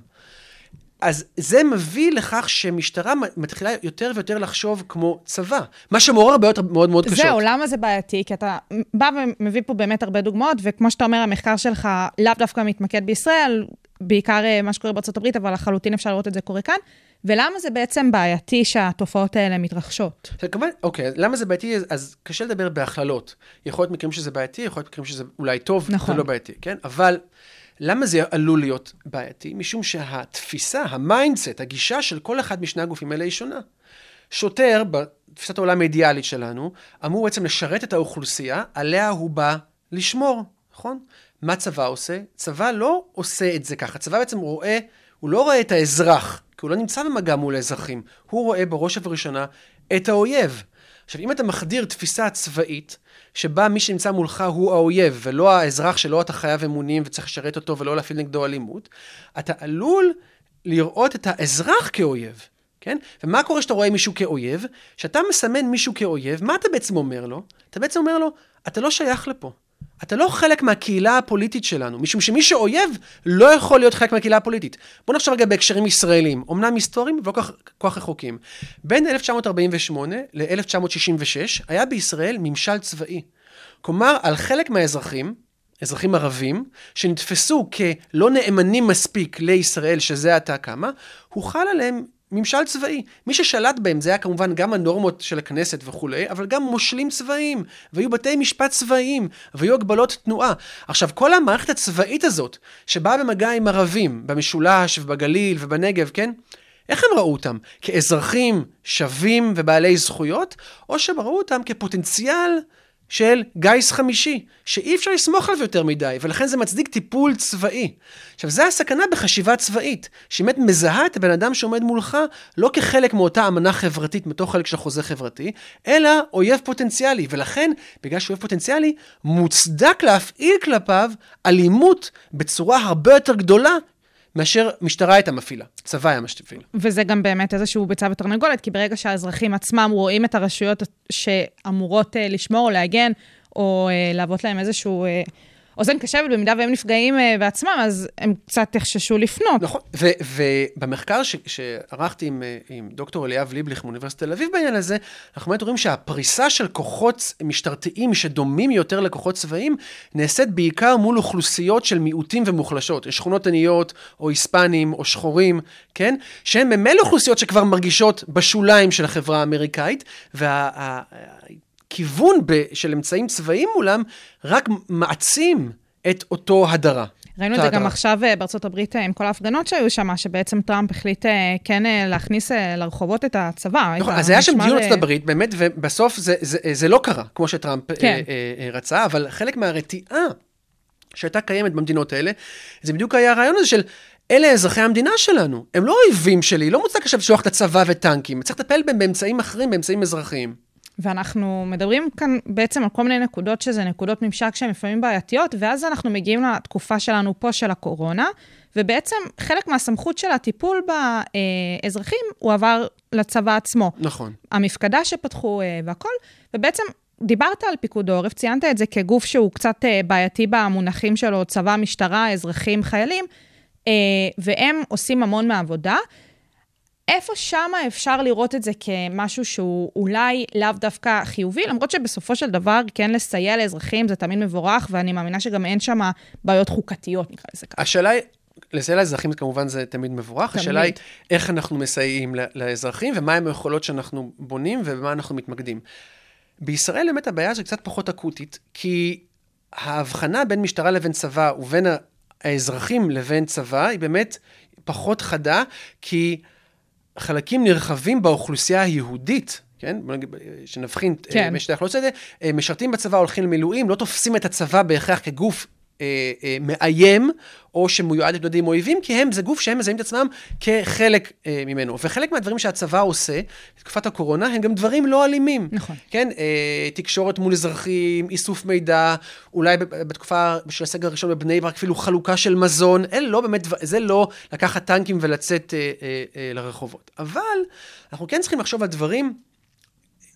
אז זה מביא לכך שמשטרה מתחילה יותר ויותר לחשוב כמו צבא, מה שמעורר בעיות מאוד מאוד קשות. זהו, למה זה בעייתי? כי אתה בא ומביא פה באמת הרבה דוגמאות, וכמו שאתה אומר, המחקר שלך לאו דווקא מתמקד בישראל, בעיקר אה, מה שקורה בארצות הברית, אבל לחלוטין אפשר לראות את זה קורה כאן. ולמה זה בעצם בעייתי שהתופעות האלה מתרחשות? כמובן, אוקיי, למה זה בעייתי? אז קשה לדבר בהכללות. יכול להיות מקרים שזה בעייתי, יכול להיות מקרים שזה אולי טוב, נכון. זה לא בעייתי, כן? אבל למה זה עלול להיות בעייתי? משום שהתפיסה, ה mindset, הגישה של כל אחד משני הגופים האלה היא שונה. שוטר, בתפיסת העולם האידיאלית שלנו, אמור בעצם לשרת את האוכלוסייה, עליה הוא בא לשמור, נכון? מה צבא עושה? צבא לא עושה את זה ככה. צבא בעצם רואה, הוא לא רואה את האזרח, כי הוא לא נמצא במגע מול האזרחים. הוא רואה בראש ובראשונה את האויב. עכשיו, אם אתה מחדיר תפיסה צבאית, שבה מי שנמצא מולך הוא האויב, ולא האזרח שלו אתה חייב אמונים וצריך לשרת אותו ולא להפעיל נגדו אלימות, אתה עלול לראות את האזרח כאויב, כן? ומה קורה כשאתה רואה מישהו כאויב? כשאתה מסמן מישהו כאויב, מה אתה בעצם אומר לו? אתה בעצם אומר לו, אתה לא שייך לפה. אתה לא חלק מהקהילה הפוליטית שלנו, משום שמי שאויב לא יכול להיות חלק מהקהילה הפוליטית. בואו נחשוב רגע בהקשרים ישראלים, אמנם היסטוריים ולא כל כך רחוקים. בין 1948 ל-1966 היה בישראל ממשל צבאי. כלומר, על חלק מהאזרחים, אזרחים ערבים, שנתפסו כלא נאמנים מספיק לישראל, שזה עתה קמה, הוחל עליהם ממשל צבאי. מי ששלט בהם זה היה כמובן גם הנורמות של הכנסת וכולי, אבל גם מושלים צבאיים, והיו בתי משפט צבאיים, והיו הגבלות תנועה. עכשיו, כל המערכת הצבאית הזאת, שבאה במגע עם ערבים, במשולש ובגליל ובנגב, כן? איך הם ראו אותם? כאזרחים שווים ובעלי זכויות, או שהם ראו אותם כפוטנציאל של גיס חמישי, שאי אפשר לסמוך עליו יותר מדי, ולכן זה מצדיק טיפול צבאי. עכשיו, זה הסכנה בחשיבה צבאית, שבאמת מזהה את הבן אדם שעומד מולך לא כחלק מאותה אמנה חברתית, מתוך חלק של חוזה חברתי, אלא אויב פוטנציאלי, ולכן, בגלל שהוא אויב פוטנציאלי, מוצדק להפעיל כלפיו אלימות בצורה הרבה יותר גדולה מאשר משטרה הייתה מפעילה, צבא היה מפעיל. וזה גם באמת איזשהו ביצה ותרנגולת, כי ברגע שהאזרחים עצמם רואים את הרשויות שאמורות uh, לשמור או להגן, או uh, להוות להם איזשהו uh, אוזן קשבת, במידה והם נפגעים uh, בעצמם, אז הם קצת יחששו לפנות. נכון, ובמחקר שערכתי עם, עם דוקטור אליאב ליבליך מאוניברסיטת תל אביב בעניין הזה, אנחנו באמת רואים שהפריסה של כוחות משטרתיים שדומים יותר לכוחות צבאיים, נעשית בעיקר מול אוכלוסיות של מיעוטים ומוחלשות, שכונות עניות, או היספנים, או שחורים, כן? שהן ממילא אוכלוסיות שכבר מרגישות בשוליים של החברה האמריקאית, וה... כיוון של אמצעים צבאיים מולם רק מעצים את אותו הדרה. ראינו את זה גם עכשיו בארצות הברית עם כל ההפגנות שהיו שם, שבעצם טראמפ החליט כן להכניס לרחובות את הצבא. נכון, אז היה שם דיון ארצות הברית, באמת, ובסוף זה, זה, זה לא קרה, כמו שטראמפ כן. רצה, אבל חלק מהרתיעה שהייתה קיימת במדינות האלה, זה בדיוק היה הרעיון הזה של... אלה אזרחי המדינה שלנו, הם לא אויבים שלי, לא מוצדק עכשיו לשלוח את הצבא וטנקים, צריך לטפל בהם באמצעים אחרים, באמצעים אזרחיים. ואנחנו מדברים כאן בעצם על כל מיני נקודות שזה נקודות ממשק שהן לפעמים בעייתיות, ואז אנחנו מגיעים לתקופה שלנו פה של הקורונה, ובעצם חלק מהסמכות של הטיפול באזרחים הוא עבר לצבא עצמו. נכון. המפקדה שפתחו והכל, ובעצם דיברת על פיקוד העורף, ציינת את זה כגוף שהוא קצת בעייתי במונחים שלו, צבא, משטרה, אזרחים, חיילים, והם עושים המון מהעבודה. איפה שמה אפשר לראות את זה כמשהו שהוא אולי לאו דווקא חיובי, למרות שבסופו של דבר כן לסייע לאזרחים זה תמיד מבורך, ואני מאמינה שגם אין שם בעיות חוקתיות, נקרא לזה ככה. השאלה היא, לסייע לאזרחים כמובן זה תמיד מבורך, תמיד. השאלה היא איך אנחנו מסייעים לאזרחים, ומהם היכולות שאנחנו בונים ובמה אנחנו מתמקדים. בישראל באמת הבעיה הזו קצת פחות אקוטית, כי ההבחנה בין משטרה לבין צבא ובין האזרחים לבין צבא היא באמת פחות חדה, כי... חלקים נרחבים באוכלוסייה היהודית, כן? שנבחין, כן. כן. משתי האוכלוסיות האלה, אה, משרתים בצבא, הולכים למילואים, לא תופסים את הצבא בהכרח כגוף אה, אה, מאיים, או שמיועד להתמודד עם אויבים, כי הם, זה גוף שהם מזהים את עצמם כחלק אה, ממנו. וחלק מהדברים שהצבא עושה בתקופת הקורונה, הם גם דברים לא אלימים. נכון. כן, אה, תקשורת מול אזרחים, איסוף מידע, אולי בתקופה של הסגר הראשון בבני ברק, אפילו חלוקה של מזון, אלה לא באמת, זה לא לקחת טנקים ולצאת אה, אה, אה, לרחובות. אבל אנחנו כן צריכים לחשוב על דברים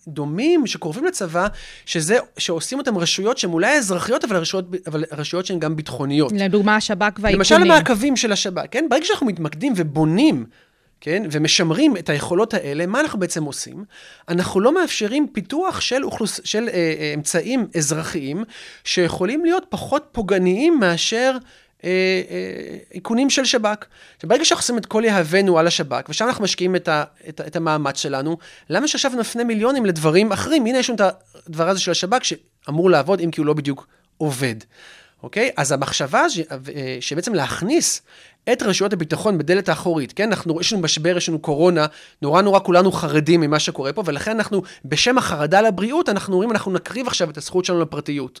דומים שקרובים לצבא, שזה, שעושים אותם רשויות שהן אולי אזרחיות, אבל רשויות, אבל רשויות שהן גם ביטחוניות. לדוגמה, השב"כ והאיכונים. למשל המעקבים של השב"כ, כן? ברגע שאנחנו מתמקדים ובונים, כן? ומשמרים את היכולות האלה, מה אנחנו בעצם עושים? אנחנו לא מאפשרים פיתוח של, אוכלוס... של אה, אה, אמצעים אזרחיים שיכולים להיות פחות פוגעניים מאשר... אה, אה, איכונים של שב"כ. שברגע שאנחנו עושים את כל יהבנו על השב"כ, ושם אנחנו משקיעים את, ה, את, את המאמץ שלנו, למה שעכשיו נפנה מיליונים לדברים אחרים? הנה יש לנו את הדבר הזה של השב"כ שאמור לעבוד, אם כי הוא לא בדיוק עובד. אוקיי? אז המחשבה ש- אה, שבעצם להכניס את רשויות הביטחון בדלת האחורית, כן? אנחנו, יש לנו משבר, יש לנו קורונה, נורא נורא כולנו חרדים ממה שקורה פה, ולכן אנחנו, בשם החרדה לבריאות, אנחנו אומרים, אנחנו נקריב עכשיו את הזכות שלנו לפרטיות.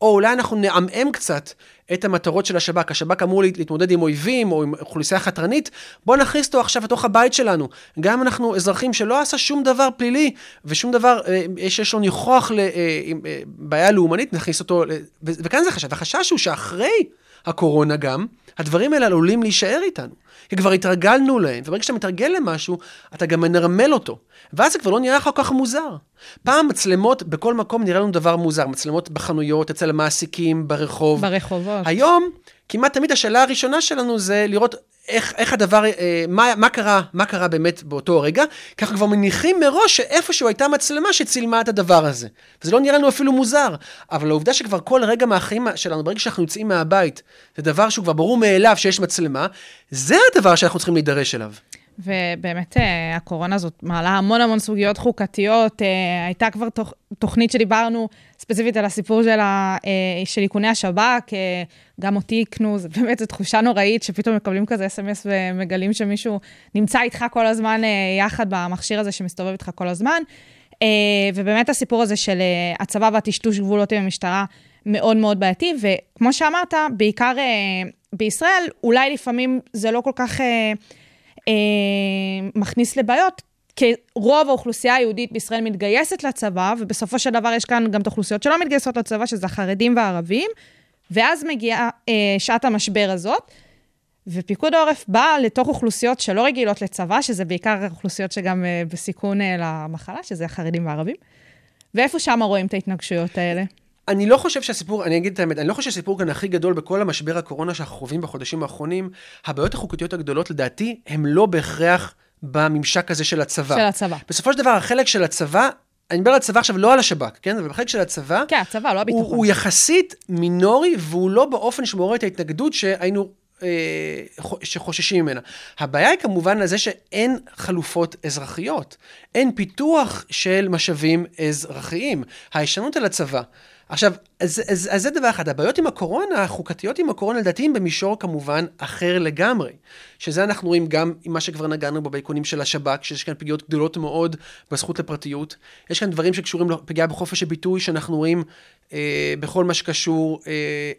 או אולי אנחנו נעמעם קצת את המטרות של השב"כ. השב"כ אמור להת- להתמודד עם אויבים או עם אוכלוסייה חתרנית, בואו נכניס אותו עכשיו לתוך הבית שלנו. גם אנחנו אזרחים שלא עשה שום דבר פלילי, ושום דבר אה, שיש לו ניחוח לבעיה לאומנית, נכניס אותו, ו- וכאן זה החשש. והחשש הוא שאחרי הקורונה גם, הדברים האלה עלולים להישאר איתנו. כי כבר התרגלנו להם, וברגע שאתה מתרגל למשהו, אתה גם מנרמל אותו. ואז זה כבר לא נראה לך כל כך מוזר. פעם מצלמות בכל מקום נראה לנו דבר מוזר. מצלמות בחנויות, אצל המעסיקים, ברחוב. ברחובות. היום, כמעט תמיד השאלה הראשונה שלנו זה לראות איך, איך הדבר, אה, מה, מה קרה, מה קרה באמת באותו הרגע, אנחנו כבר מניחים מראש שאיפשהו הייתה מצלמה שצילמה את הדבר הזה. וזה לא נראה לנו אפילו מוזר, אבל העובדה שכבר כל רגע מהחיים שלנו, ברגע שאנחנו יוצאים מהבית, זה דבר שהוא כבר ברור מאליו שיש מצלמה, זה הדבר שאנחנו צריכים להידרש אליו. ובאמת, אה, הקורונה הזאת מעלה המון המון סוגיות חוקתיות. אה, הייתה כבר תוכ... תוכנית שדיברנו ספציפית על הסיפור של, ה... אה, של איכוני השב"כ, גם אותי איכנו, זה באמת, זו תחושה נוראית שפתאום מקבלים כזה אס.אם.אס ומגלים שמישהו נמצא איתך כל הזמן יחד במכשיר הזה שמסתובב איתך כל הזמן. ובאמת הסיפור הזה של הצבא והטשטוש גבולות עם המשטרה מאוד מאוד בעייתי, וכמו שאמרת, בעיקר בישראל, אולי לפעמים זה לא כל כך... מכניס לבעיות, כי רוב האוכלוסייה היהודית בישראל מתגייסת לצבא, ובסופו של דבר יש כאן גם את האוכלוסיות שלא מתגייסות לצבא, שזה החרדים והערבים, ואז מגיעה אה, שעת המשבר הזאת, ופיקוד העורף בא לתוך אוכלוסיות שלא רגילות לצבא, שזה בעיקר אוכלוסיות שגם אה, בסיכון אה, למחלה, שזה החרדים והערבים, ואיפה שם רואים את ההתנגשויות האלה? אני לא חושב שהסיפור, אני אגיד את האמת, אני לא חושב שהסיפור כאן הכי גדול בכל המשבר הקורונה שאנחנו חווים בחודשים האחרונים, הבעיות החוקתיות הגדולות לדעתי, הן לא בהכרח בממשק הזה של הצבא. של הצבא. בסופו של דבר, החלק של הצבא, אני מדבר על הצבא עכשיו לא על השב"כ, כן? אבל בחלק של הצבא, כן, הצבא, לא הביטחון. הוא, הוא יחסית מינורי, והוא לא באופן שמעורר את ההתנגדות שהיינו... אה, חו- שחוששים ממנה. הבעיה היא כמובן לזה שאין חלופות אזרחיות. אין פיתוח של משאבים אזרחיים. ההישענות על הצבא. עכשיו, אז, אז, אז זה דבר אחד. הבעיות עם הקורונה, החוקתיות עם הקורונה, לדעתי הם במישור כמובן אחר לגמרי. שזה אנחנו רואים גם עם מה שכבר נגענו בו באיכונים של השב"כ, שיש כאן פגיעות גדולות מאוד בזכות לפרטיות. יש כאן דברים שקשורים לפגיעה בחופש הביטוי, שאנחנו רואים אה, בכל מה שקשור אה,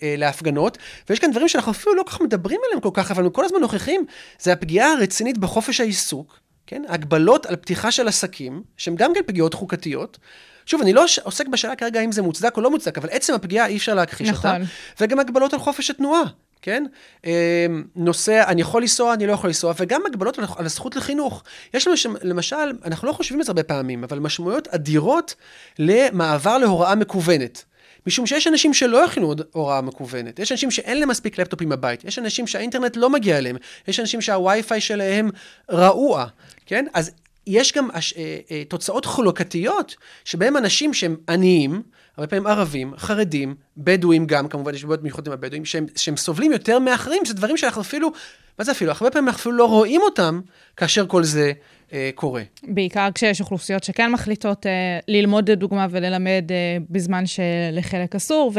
אה, להפגנות. ויש כאן דברים שאנחנו אפילו לא כל כך מדברים עליהם כל כך, אבל כל הזמן נוכחים, זה הפגיעה הרצינית בחופש העיסוק. כן? הגבלות על פתיחה של עסקים, שהן גם כן פגיעות חוקתיות. שוב, אני לא עוסק בשאלה כרגע אם זה מוצדק או לא מוצדק, אבל עצם הפגיעה אי אפשר להכחיש אותה. נכון. וגם הגבלות על חופש התנועה, כן? אה, נושא, אני יכול לנסוע, אני לא יכול לנסוע, וגם הגבלות על הזכות לחינוך. יש לנו, שם, למשל, אנחנו לא חושבים על זה הרבה פעמים, אבל משמעויות אדירות למעבר להוראה מקוונת. משום שיש אנשים שלא יכינו עוד הוראה מקוונת, יש אנשים שאין להם מספיק לפטופים בבית, יש אנשים שהאינטרנט לא מגיע אליהם, יש אנשים שהווי-פיי שלהם רעוע, כן? אז יש גם הש, אה, אה, תוצאות חלוקתיות, שבהם אנשים שהם עניים, הרבה פעמים ערבים, חרדים, בדואים גם, כמובן יש בעיות מיוחדות עם הבדואים, שהם, שהם סובלים יותר מאחרים, זה דברים שאנחנו אפילו, מה זה אפילו? הרבה פעמים אנחנו אפילו לא רואים אותם כאשר כל זה אה, קורה. בעיקר כשיש אוכלוסיות שכן מחליטות אה, ללמוד לדוגמה וללמד אה, בזמן שלחלק אסור,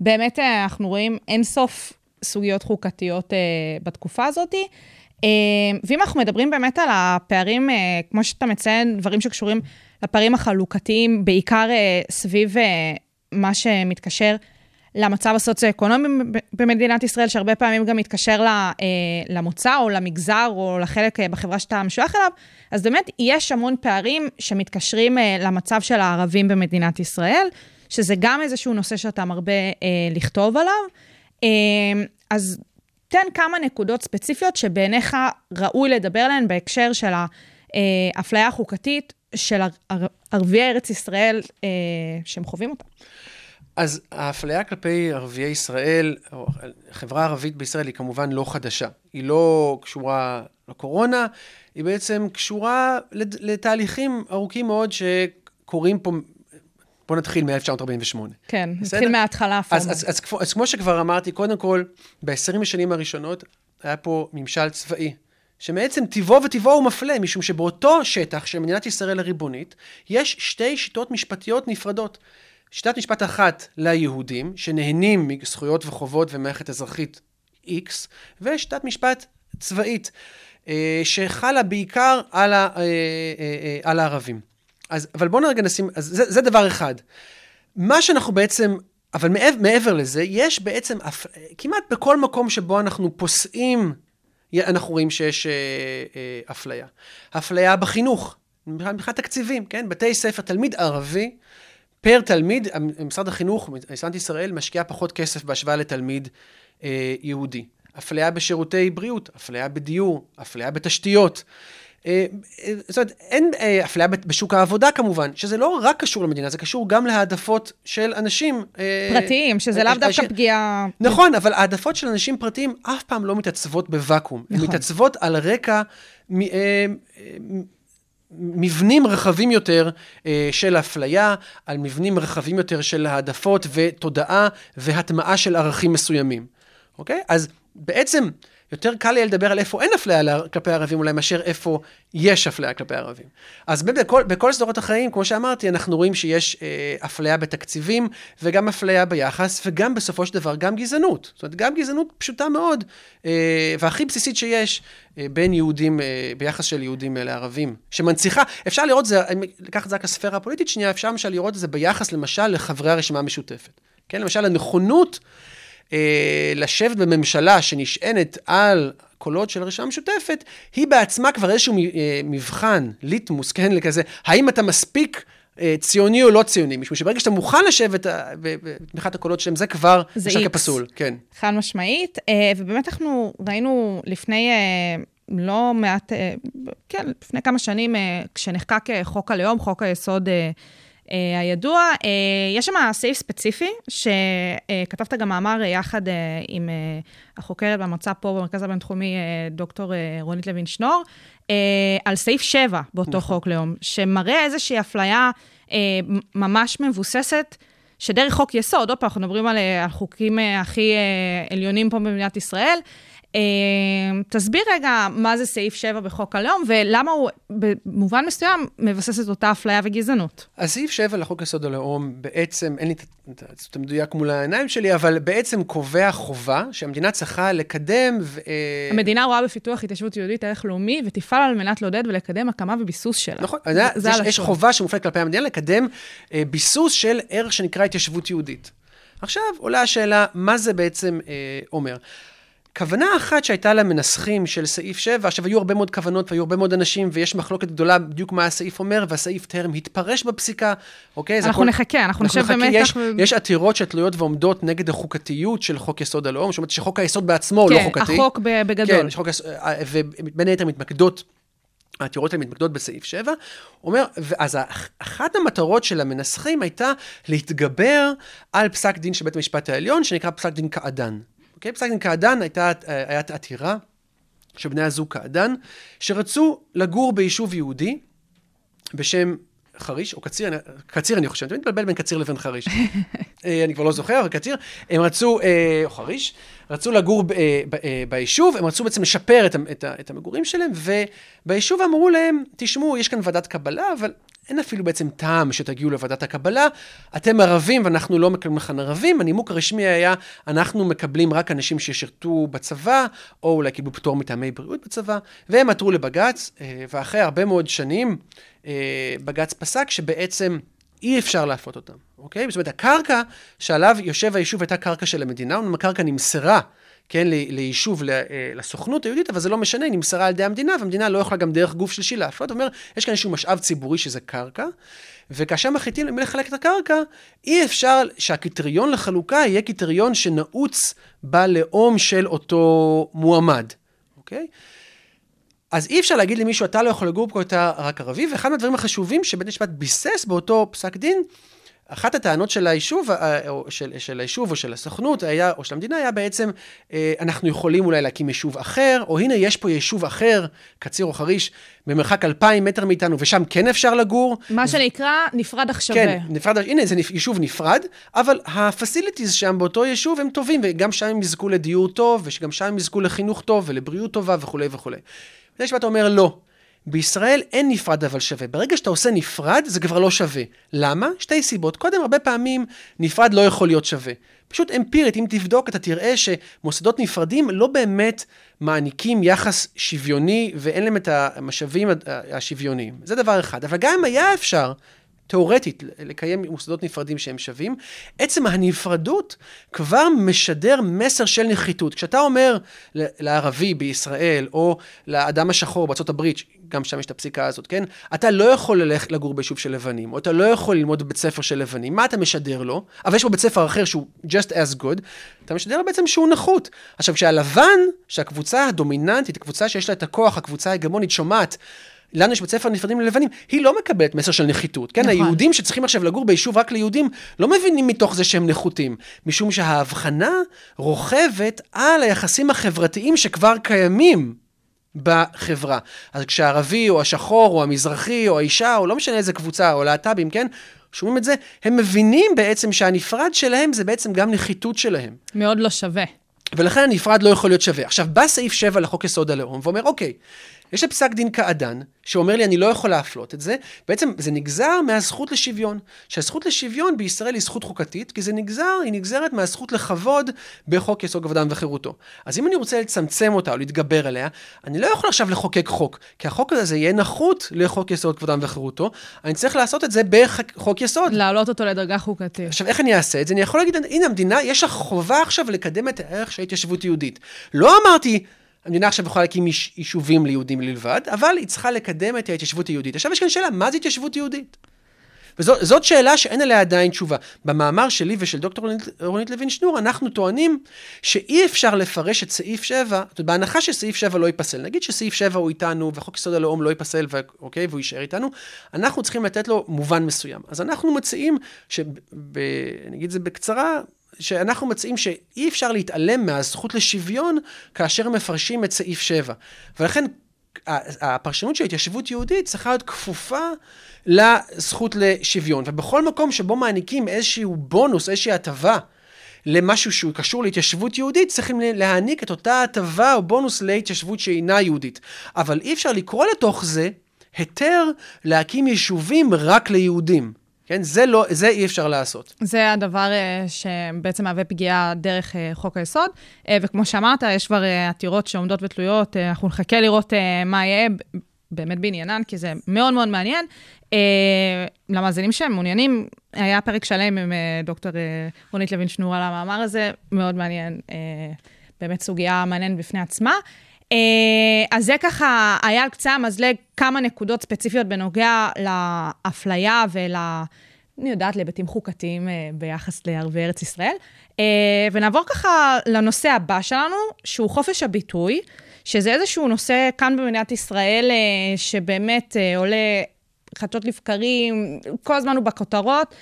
ובאמת אה, אנחנו רואים אין סוף סוגיות חוקתיות אה, בתקופה הזאת. אה, ואם אנחנו מדברים באמת על הפערים, אה, כמו שאתה מציין, דברים שקשורים לפערים החלוקתיים, בעיקר אה, סביב מה שמתקשר למצב הסוציו-אקונומי במדינת ישראל, שהרבה פעמים גם מתקשר למוצא או למגזר או לחלק בחברה שאתה משוייך אליו, אז באמת יש המון פערים שמתקשרים למצב של הערבים במדינת ישראל, שזה גם איזשהו נושא שאתה מרבה לכתוב עליו. אז תן כמה נקודות ספציפיות שבעיניך ראוי לדבר עליהן בהקשר של האפליה החוקתית של ער- ערביי ארץ ישראל אה, שהם חווים אותה. אז האפליה כלפי ערביי ישראל, או החברה הערבית בישראל היא כמובן לא חדשה. היא לא קשורה לקורונה, היא בעצם קשורה לת- לתהליכים ארוכים מאוד שקורים פה, בוא נתחיל מ-1948. כן? נתחיל מההתחלה אז, הפורמלית. אז, אז, כמו- אז כמו שכבר אמרתי, קודם כל, ב-20 השנים הראשונות היה פה ממשל צבאי, שמעצם טיבו וטיבו הוא מפלה, משום שבאותו שטח של מדינת ישראל הריבונית, יש שתי שיטות משפטיות נפרדות. שיטת משפט אחת ליהודים, שנהנים מזכויות וחובות ומערכת אזרחית X, ושיטת משפט צבאית, אה, שחלה בעיקר על, ה, אה, אה, על הערבים. אז, אבל בואו רגע נשים, אז זה, זה דבר אחד. מה שאנחנו בעצם, אבל מעבר, מעבר לזה, יש בעצם, כמעט בכל מקום שבו אנחנו פוסעים, אנחנו רואים שיש אה, אה, אפליה. אפליה בחינוך, מבחינת תקציבים, כן? בתי ספר, תלמיד ערבי, פר תלמיד, משרד החינוך, מדינת ישראל, משקיע פחות כסף בהשוואה לתלמיד אה, יהודי. אפליה בשירותי בריאות, אפליה בדיור, אפליה בתשתיות. אה, אה, זאת אומרת, אין אה, אפליה בשוק העבודה כמובן, שזה לא רק קשור למדינה, זה קשור גם להעדפות של אנשים. פרטיים, שזה לאו דווקא פגיעה... נכון, אבל העדפות של אנשים פרטיים אף פעם לא מתעצבות בוואקום. הן נכון. מתעצבות על רקע מבנים רחבים יותר אה, של אפליה, על מבנים רחבים יותר של העדפות ותודעה והטמעה של ערכים מסוימים. אוקיי? אז בעצם יותר קל לי לדבר על איפה אין אפליה כלפי ערבים אולי מאשר איפה יש אפליה כלפי ערבים. אז בכל, בכל סדרות החיים, כמו שאמרתי, אנחנו רואים שיש אה, אפליה בתקציבים וגם אפליה ביחס, וגם בסופו של דבר גם גזענות. זאת אומרת, גם גזענות פשוטה מאוד, אה, והכי בסיסית שיש אה, בין יהודים, אה, ביחס של יהודים אה, לערבים, שמנציחה, אפשר לראות את זה, אקח את זה רק לספירה הפוליטית שנייה, אפשר למשל לראות את זה ביחס למשל לחברי הרשימה המשותפת. כן, למשל הנכונות אה, לשבת בממשלה שנשענת על קולות של הרשימה המשותפת, היא בעצמה כבר איזשהו אה, מבחן, ליטמוס, כן, לכזה, האם אתה מספיק אה, ציוני או לא ציוני, משום שברגע שאתה מוכן לשבת אה, בתמיכת הקולות שלהם, זה כבר נחשב. כפסול, כן. חד משמעית, ובאמת אנחנו ראינו לפני לא מעט, כן, לפני כמה שנים, כשנחקק חוק הלאום, חוק היסוד הידוע, אה, יש שם סעיף ספציפי, שכתבת גם מאמר אה, יחד אה, עם אה, החוקרת במצע פה במרכז הבינתחומי, אה, דוקטור אה, רונית לוין שנור, אה, על סעיף 7 באותו חוק לאום, שמראה איזושהי אפליה אה, ממש מבוססת. שדרך חוק יסוד, עוד פעם, אנחנו מדברים על אה, החוקים אה, הכי אה, עליונים פה במדינת ישראל. אה, תסביר רגע מה זה סעיף 7 בחוק הלאום, ולמה הוא במובן מסוים מבסס את אותה אפליה וגזענות. אז סעיף 7 לחוק יסוד הלאום בעצם, אין לי את המדויק מול העיניים שלי, אבל בעצם קובע חובה שהמדינה צריכה לקדם ו... אה, המדינה רואה בפיתוח התיישבות יהודית ערך לאומי, ותפעל על מנת לעודד ולקדם הקמה וביסוס שלה. נכון, זה, זה, יש הלשון. חובה שמופעלת כלפי המדינה לקדם אה, ביסוס של ערך שנקרא התיישבות יהודית. עכשיו עולה השאלה, מה זה בעצם אה, אומר? כוונה אחת שהייתה למנסחים של סעיף 7, עכשיו היו הרבה מאוד כוונות והיו הרבה מאוד אנשים ויש מחלוקת גדולה בדיוק מה הסעיף אומר, והסעיף טרם התפרש בפסיקה, אוקיי? אנחנו הכל- נחכה, אנחנו נשב נחכה, באמת יש, ו- יש עתירות שתלויות ועומדות נגד החוקתיות של חוק יסוד הלאום, זאת אומרת שחוק היסוד בעצמו הוא לא כן, חוקתי. החוק ב- בגדול. כן, שחוק, היסוד- אה, ובין היתר מתמקדות העתירות האלה מתמקדות בסעיף 7, אומר, אז אח- אחת המטרות של המנסחים הייתה להתגבר על פסק דין של בית המשפט העליון, שנקרא פסק דין קעדאן. אוקיי? פסק דין קעדאן הייתה, אה, הייתה עתירה של בני הזוג קעדאן, שרצו לגור ביישוב יהודי בשם חריש, או קציר, אני- קציר אני חושב, אני מתבלבל בין קציר לבין חריש. אה, אני כבר לא זוכר, אבל קציר. הם רצו, אה, או חריש, רצו לגור ב, ב, אה, ביישוב, הם רצו בעצם לשפר את, את, את המגורים שלהם, וביישוב אמרו להם, תשמעו, יש כאן ועדת קבלה, אבל אין אפילו בעצם טעם שתגיעו לוועדת הקבלה. אתם ערבים ואנחנו לא מקבלים לכאן ערבים. הנימוק הרשמי היה, אנחנו מקבלים רק אנשים ששירתו בצבא, או אולי קיבלו פטור מטעמי בריאות בצבא, והם עתרו לבג"ץ, אה, ואחרי הרבה מאוד שנים, אה, בג"ץ פסק שבעצם אי אפשר להפלות אותם, אוקיי? זאת אומרת, הקרקע שעליו יושב היישוב הייתה קרקע של המדינה, אומנם הקרקע נמסרה. כן, ליישוב, אה, לסוכנות היהודית, אבל זה לא משנה, היא נמסרה על ידי המדינה, והמדינה לא יכולה גם דרך גוף שלישי להפלות. זאת אומרת, יש כאן איזשהו משאב ציבורי שזה קרקע, וכאשר מחליטים למי לחלק את הקרקע, אי אפשר שהקריטריון לחלוקה יהיה קריטריון שנעוץ בלאום של אותו מועמד, אוקיי? אז אי אפשר להגיד למישהו, אתה לא יכול לגור פה, אתה רק ערבי, ואחד מהדברים החשובים שבית המשפט ביסס באותו פסק דין, אחת הטענות של היישוב, אה, או של, של היישוב או של הסוכנות היה, או של המדינה היה בעצם, אה, אנחנו יכולים אולי להקים יישוב אחר, או הנה יש פה יישוב אחר, קציר או חריש, במרחק אלפיים מטר מאיתנו, ושם כן אפשר לגור. מה שנקרא נפרד שווה. כן, נפרד, הנה זה יישוב נפרד, אבל הפסיליטיז שם באותו יישוב הם טובים, וגם שם הם יזכו לדיור טוב, וגם שם הם יזכו לחינוך טוב ולבריאות טובה וכולי וכולי. בית המשפט אומר לא. בישראל אין נפרד אבל שווה. ברגע שאתה עושה נפרד, זה כבר לא שווה. למה? שתי סיבות. קודם, הרבה פעמים נפרד לא יכול להיות שווה. פשוט אמפירית, אם תבדוק, אתה תראה שמוסדות נפרדים לא באמת מעניקים יחס שוויוני ואין להם את המשאבים השוויוניים. זה דבר אחד. אבל גם אם היה אפשר תאורטית, לקיים מוסדות נפרדים שהם שווים, עצם הנפרדות כבר משדר מסר של נחיתות. כשאתה אומר לערבי בישראל, או לאדם השחור הברית, גם שם יש את הפסיקה הזאת, כן? אתה לא יכול ללכת לגור ביישוב של לבנים, או אתה לא יכול ללמוד בבית ספר של לבנים, מה אתה משדר לו? אבל יש פה בית ספר אחר שהוא just as good, אתה משדר לו בעצם שהוא נחות. עכשיו, כשהלבן, שהקבוצה הדומיננטית, הקבוצה שיש לה את הכוח, הקבוצה ההגמונית, שומעת, לנו יש בית ספר נפרדים ללבנים, היא לא מקבלת מסר של נחיתות, כן? נכון. היהודים שצריכים עכשיו לגור ביישוב רק ליהודים, לא מבינים מתוך זה שהם נחותים, משום שההבחנה רוכבת על היחסים החברתיים שכבר קיימים בחברה. אז כשהערבי או השחור או המזרחי או האישה, או לא משנה איזה קבוצה, או להט"בים, כן? שומעים את זה, הם מבינים בעצם שהנפרד שלהם זה בעצם גם נחיתות שלהם. מאוד לא שווה. ולכן הנפרד לא יכול להיות שווה. עכשיו, בא סעיף 7 לחוק יסוד הלאום ואומר, אוקיי, יש לי פסק דין קעדאן, שאומר לי אני לא יכול להפלות את זה, בעצם זה נגזר מהזכות לשוויון. שהזכות לשוויון בישראל היא זכות חוקתית, כי זה נגזר, היא נגזרת מהזכות לכבוד בחוק יסוד כבוד האדם וחירותו. אז אם אני רוצה לצמצם אותה או להתגבר עליה, אני לא יכול עכשיו לחוקק חוק, כי החוק הזה יהיה נחות לחוק יסוד כבוד האדם וחירותו, אני צריך לעשות את זה בחוק יסוד. להעלות אותו לדרגה חוקתית. עכשיו, איך אני אעשה את זה? אני יכול להגיד, הנה המדינה, יש לך חובה עכשיו לקדם את הערך של ההתיישבות יהודית. לא אמרתי, המדינה עכשיו יכולה להקים יישובים ליהודים בלבד, אבל היא צריכה לקדם את ההתיישבות היהודית. עכשיו יש כאן שאלה, מה זה התיישבות יהודית? וזאת שאלה שאין עליה עדיין תשובה. במאמר שלי ושל דוקטור רונית, לוין שנור, אנחנו טוענים שאי אפשר לפרש את סעיף 7, בהנחה שסעיף 7 לא ייפסל, נגיד שסעיף 7 הוא איתנו וחוק יסוד הלאום לא ייפסל, אוקיי, והוא יישאר איתנו, אנחנו צריכים לתת לו מובן מסוים. אז אנחנו מציעים, שאני אגיד את זה בקצרה, שאנחנו מציעים שאי אפשר להתעלם מהזכות לשוויון כאשר מפרשים את סעיף 7. ולכן הפרשנות של התיישבות יהודית צריכה להיות כפופה לזכות לשוויון. ובכל מקום שבו מעניקים איזשהו בונוס, איזושהי הטבה, למשהו שהוא קשור להתיישבות יהודית, צריכים להעניק את אותה הטבה או בונוס להתיישבות שאינה יהודית. אבל אי אפשר לקרוא לתוך זה היתר להקים יישובים רק ליהודים. כן, זה, לא, זה אי אפשר לעשות. זה הדבר uh, שבעצם מהווה פגיעה דרך uh, חוק היסוד, uh, וכמו שאמרת, יש כבר עתירות שעומדות ותלויות, אנחנו נחכה לראות מה יהיה באמת בעניינן, כי זה מאוד מאוד מעניין. Uh, למאזינים שהם מעוניינים, היה פרק שלם עם uh, דוקטור uh, רונית לוין שנור על המאמר הזה, מאוד מעניין, uh, באמת סוגיה מעניינת בפני עצמה. Uh, אז זה ככה היה על קצה המזלג כמה נקודות ספציפיות בנוגע לאפליה ול... אני יודעת, להיבטים חוקתיים uh, ביחס לערבי ארץ ישראל. Uh, ונעבור ככה לנושא הבא שלנו, שהוא חופש הביטוי, שזה איזשהו נושא כאן במדינת ישראל שבאמת עולה חדשות לבקרים, כל הזמן הוא בכותרות.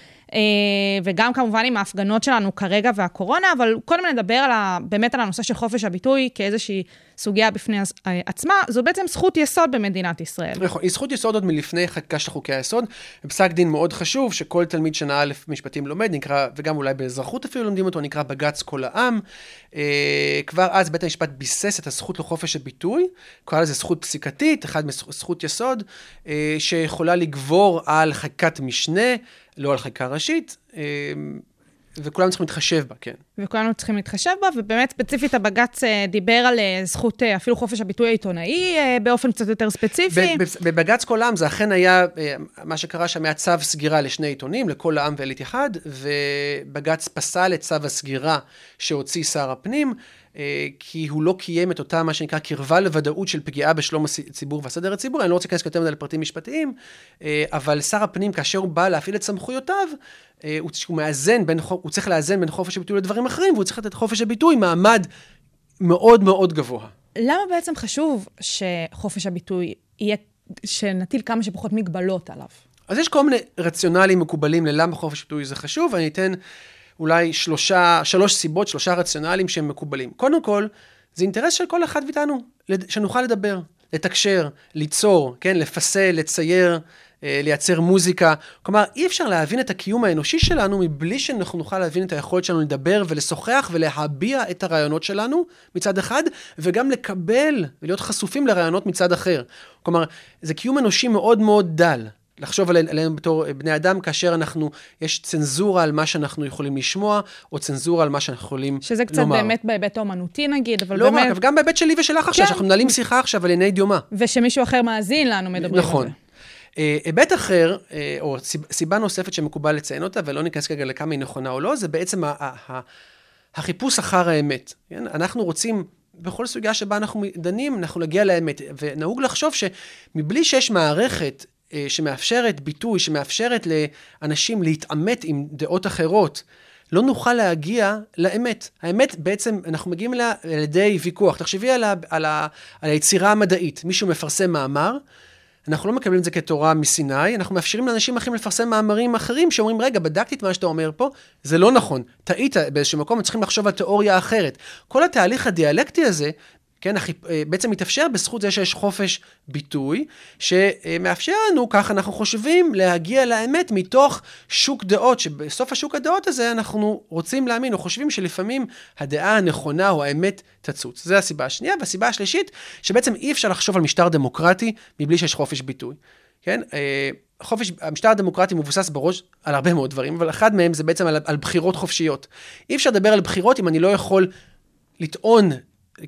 וגם כמובן עם ההפגנות שלנו כרגע והקורונה, אבל קודם נדבר באמת על הנושא של חופש הביטוי כאיזושהי סוגיה בפני אה, עצמה, זו בעצם זכות יסוד במדינת ישראל. נכון, היא זכות יסוד עוד מלפני חקיקה של חוקי היסוד. פסק דין מאוד חשוב, שכל תלמיד שנה א' משפטים לומד, נקרא, וגם אולי באזרחות אפילו לומדים אותו, נקרא בג"ץ כל העם. אה, כבר אז בית המשפט ביסס את הזכות לחופש הביטוי, קרא לזה זכות פסיקתית, אחד מזכות יסוד, אה, שיכולה לגבור על חקיקת משנה, לא על חקיקה ראשית. אה, וכולם צריכים להתחשב בה, כן. וכולנו צריכים להתחשב בה, ובאמת ספציפית הבג"ץ אה, דיבר על אה, זכות, אה, אפילו חופש הביטוי העיתונאי באופן קצת יותר ספציפי. בבג"ץ כל העם זה אכן היה, מה שקרה שם היה צו סגירה לשני עיתונים, לכל העם ואלית אחד, ובג"ץ פסל את צו הסגירה שהוציא שר הפנים, כי הוא לא קיים את אותה, מה שנקרא, קרבה לוודאות של פגיעה בשלום הציבור והסדר הציבורי. אני לא רוצה להיכנס יותר מדי לפרטים משפטיים, אה, אבל שר הפנים, כאשר הוא בא להפעיל את סמכויותיו, אה, הוא, הוא מאזן בין, הוא צריך לאזן בין חופש הביטוי לדברים אחרים, והוא צריך לתת חופש הביטוי מעמד מאוד מאוד גבוה. למה בעצם חשוב שחופש הביטוי יהיה, שנטיל כמה שפחות מגבלות עליו? אז יש כל מיני רציונלים מקובלים ללמה חופש ביטוי זה חשוב, ואני אתן אולי שלושה, שלוש סיבות, שלושה רציונלים שהם מקובלים. קודם כל, זה אינטרס של כל אחד מאיתנו, שנוכל לדבר, לתקשר, ליצור, כן, לפסל, לצייר, אה, לייצר מוזיקה. כלומר, אי אפשר להבין את הקיום האנושי שלנו מבלי שאנחנו נוכל להבין את היכולת שלנו לדבר ולשוחח ולהביע את הרעיונות שלנו מצד אחד, וגם לקבל ולהיות חשופים לרעיונות מצד אחר. כלומר, זה קיום אנושי מאוד מאוד דל. לחשוב עלינו, עלינו בתור בני אדם, כאשר אנחנו, יש צנזורה על מה שאנחנו יכולים לשמוע, או צנזורה על מה שאנחנו יכולים לומר. שזה קצת באמת בהיבט האומנותי נגיד, אבל לא באמת... רק, אבל גם בהיבט שלי ושלך עכשיו, כן. שאנחנו מנהלים שיחה עכשיו על עיני דיומה. ושמישהו אחר מאזין לנו, מדברים נכון. על זה. אה, היבט אחר, אה, או סיב- סיבה נוספת שמקובל לציין אותה, ולא ניכנס כרגע לכמה היא נכונה או לא, זה בעצם ה- ה- ה- החיפוש אחר האמת. כן? אנחנו רוצים, בכל סוגיה שבה אנחנו דנים, אנחנו נגיע לאמת. ונהוג לחשוב שמבלי שיש מערכת אה, שמאפשרת ביטוי, שמאפשרת לאנשים להתעמת עם דעות אחרות, לא נוכל להגיע לאמת. האמת בעצם, אנחנו מגיעים אליה על ידי ויכוח. תחשבי על, ה, על, ה, על היצירה המדעית. מישהו מפרסם מאמר, אנחנו לא מקבלים את זה כתורה מסיני, אנחנו מאפשרים לאנשים אחרים לפרסם מאמרים אחרים שאומרים, רגע, בדקתי את מה שאתה אומר פה, זה לא נכון, טעית באיזשהו מקום, צריכים לחשוב על תיאוריה אחרת. כל התהליך הדיאלקטי הזה, כן, החיפ... אה, בעצם מתאפשר בזכות זה שיש חופש ביטוי, שמאפשר לנו, כך אנחנו חושבים, להגיע לאמת מתוך שוק דעות, שבסוף השוק הדעות הזה אנחנו רוצים להאמין, או חושבים שלפעמים הדעה הנכונה או האמת תצוץ. זו הסיבה השנייה. והסיבה השלישית, שבעצם אי אפשר לחשוב על משטר דמוקרטי מבלי שיש חופש ביטוי. כן? אה, חופש, המשטר הדמוקרטי מבוסס בראש על הרבה מאוד דברים, אבל אחד מהם זה בעצם על, על בחירות חופשיות. אי אפשר לדבר על בחירות אם אני לא יכול לטעון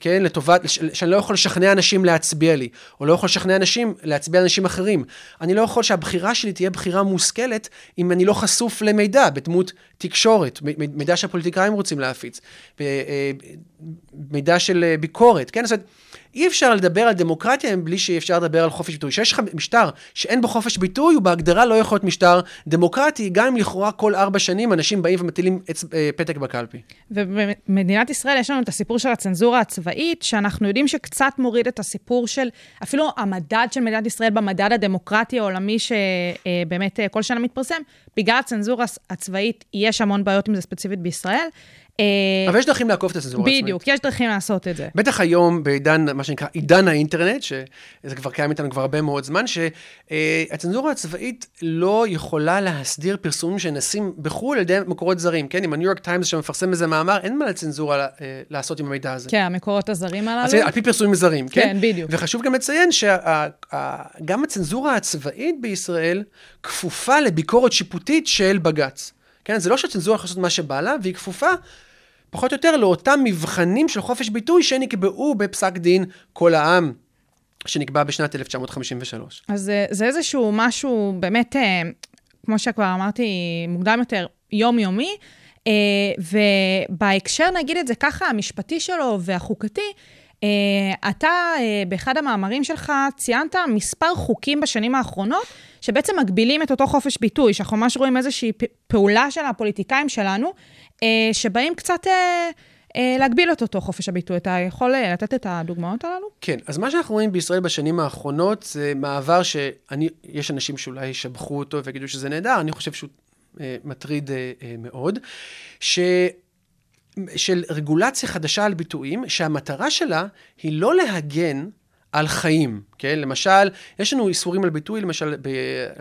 כן, לטובת, שאני לא יכול לשכנע אנשים להצביע לי, או לא יכול לשכנע אנשים להצביע לאנשים אחרים. אני לא יכול שהבחירה שלי תהיה בחירה מושכלת אם אני לא חשוף למידע בדמות תקשורת, מידע שהפוליטיקאים רוצים להפיץ, מידע של ביקורת, כן? זאת אומרת, אי אפשר לדבר על דמוקרטיה בלי שאפשר לדבר על חופש ביטוי. כשיש לך משטר שאין בו חופש ביטוי, הוא בהגדרה לא יכול להיות משטר דמוקרטי, גם אם לכאורה כל ארבע שנים אנשים באים ומטילים פתק בקלפי. ובמדינת ישראל יש לנו את הסיפור של הצנזורה הצבאית, שאנחנו יודעים שקצת מוריד את הסיפור של, אפילו המדד של מדינת ישראל במדד הדמוקרטי העולמי, שבאמת כל שנה מתפרסם, בגלל הצנזורה הצבאית יש המון בעיות עם זה ספציפית בישראל. אבל יש דרכים לעקוף את הצנזורה הצבאית. בדיוק, יש דרכים לעשות את זה. בטח היום, בעידן, מה שנקרא, עידן האינטרנט, שזה כבר קיים איתנו כבר הרבה מאוד זמן, שהצנזורה הצבאית לא יכולה להסדיר פרסומים שנעשים בחו"ל על ידי מקורות זרים, כן? אם הניו יורק טיימס שמפרסם איזה מאמר, אין מה לצנזורה לעשות עם המידע הזה. כן, המקורות הזרים הללו. על פי פרסומים זרים, כן? כן, בדיוק. וחשוב גם לציין שגם הצנזורה הצבאית בישראל כפופה לביקורת שיפוטית של בג"ץ. כן, זה לא שהצנזורה יכולה לעשות מה שבא לה, והיא כפופה פחות או יותר לאותם מבחנים של חופש ביטוי שנקבעו בפסק דין כל העם, שנקבע בשנת 1953. אז זה, זה איזשהו משהו באמת, כמו שכבר אמרתי מוקדם יותר, יומיומי, ובהקשר, נגיד את זה ככה, המשפטי שלו והחוקתי, אתה באחד המאמרים שלך ציינת מספר חוקים בשנים האחרונות, שבעצם מגבילים את אותו חופש ביטוי, שאנחנו ממש רואים איזושהי פעולה של הפוליטיקאים שלנו, שבאים קצת להגביל את אותו חופש הביטוי. אתה יכול לתת את הדוגמאות הללו? כן, אז מה שאנחנו רואים בישראל בשנים האחרונות, זה מעבר שאני, יש אנשים שאולי ישבחו אותו ויגידו שזה נהדר, אני חושב שהוא מטריד מאוד, ש... של רגולציה חדשה על ביטויים, שהמטרה שלה היא לא להגן על חיים, כן? למשל, יש לנו איסורים על ביטוי, למשל, ב,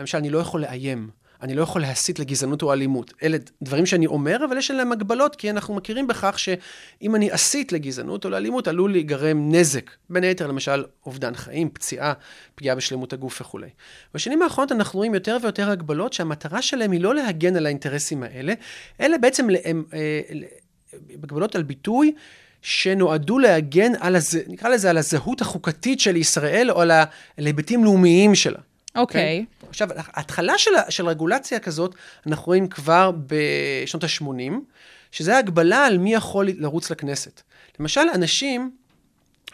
למשל, אני לא יכול לאיים. אני לא יכול להסית לגזענות או אלימות. אלה דברים שאני אומר, אבל יש עליהם הגבלות, כי אנחנו מכירים בכך שאם אני אסית לגזענות או לאלימות, עלול להיגרם נזק. בין היתר, למשל, אובדן חיים, פציעה, פגיעה בשלמות הגוף וכולי. בשנים האחרונות אנחנו רואים יותר ויותר הגבלות שהמטרה שלהם היא לא להגן על האינטרסים האלה, אלא בעצם להם, אה, הגבלות על ביטוי. שנועדו להגן על, הז... נקרא לזה, על הזהות החוקתית של ישראל, או על ההיבטים לאומיים שלה. אוקיי. Okay. Okay? עכשיו, ההתחלה של, של רגולציה כזאת, אנחנו רואים כבר בשנות ה-80, שזה הגבלה על מי יכול לרוץ לכנסת. למשל, אנשים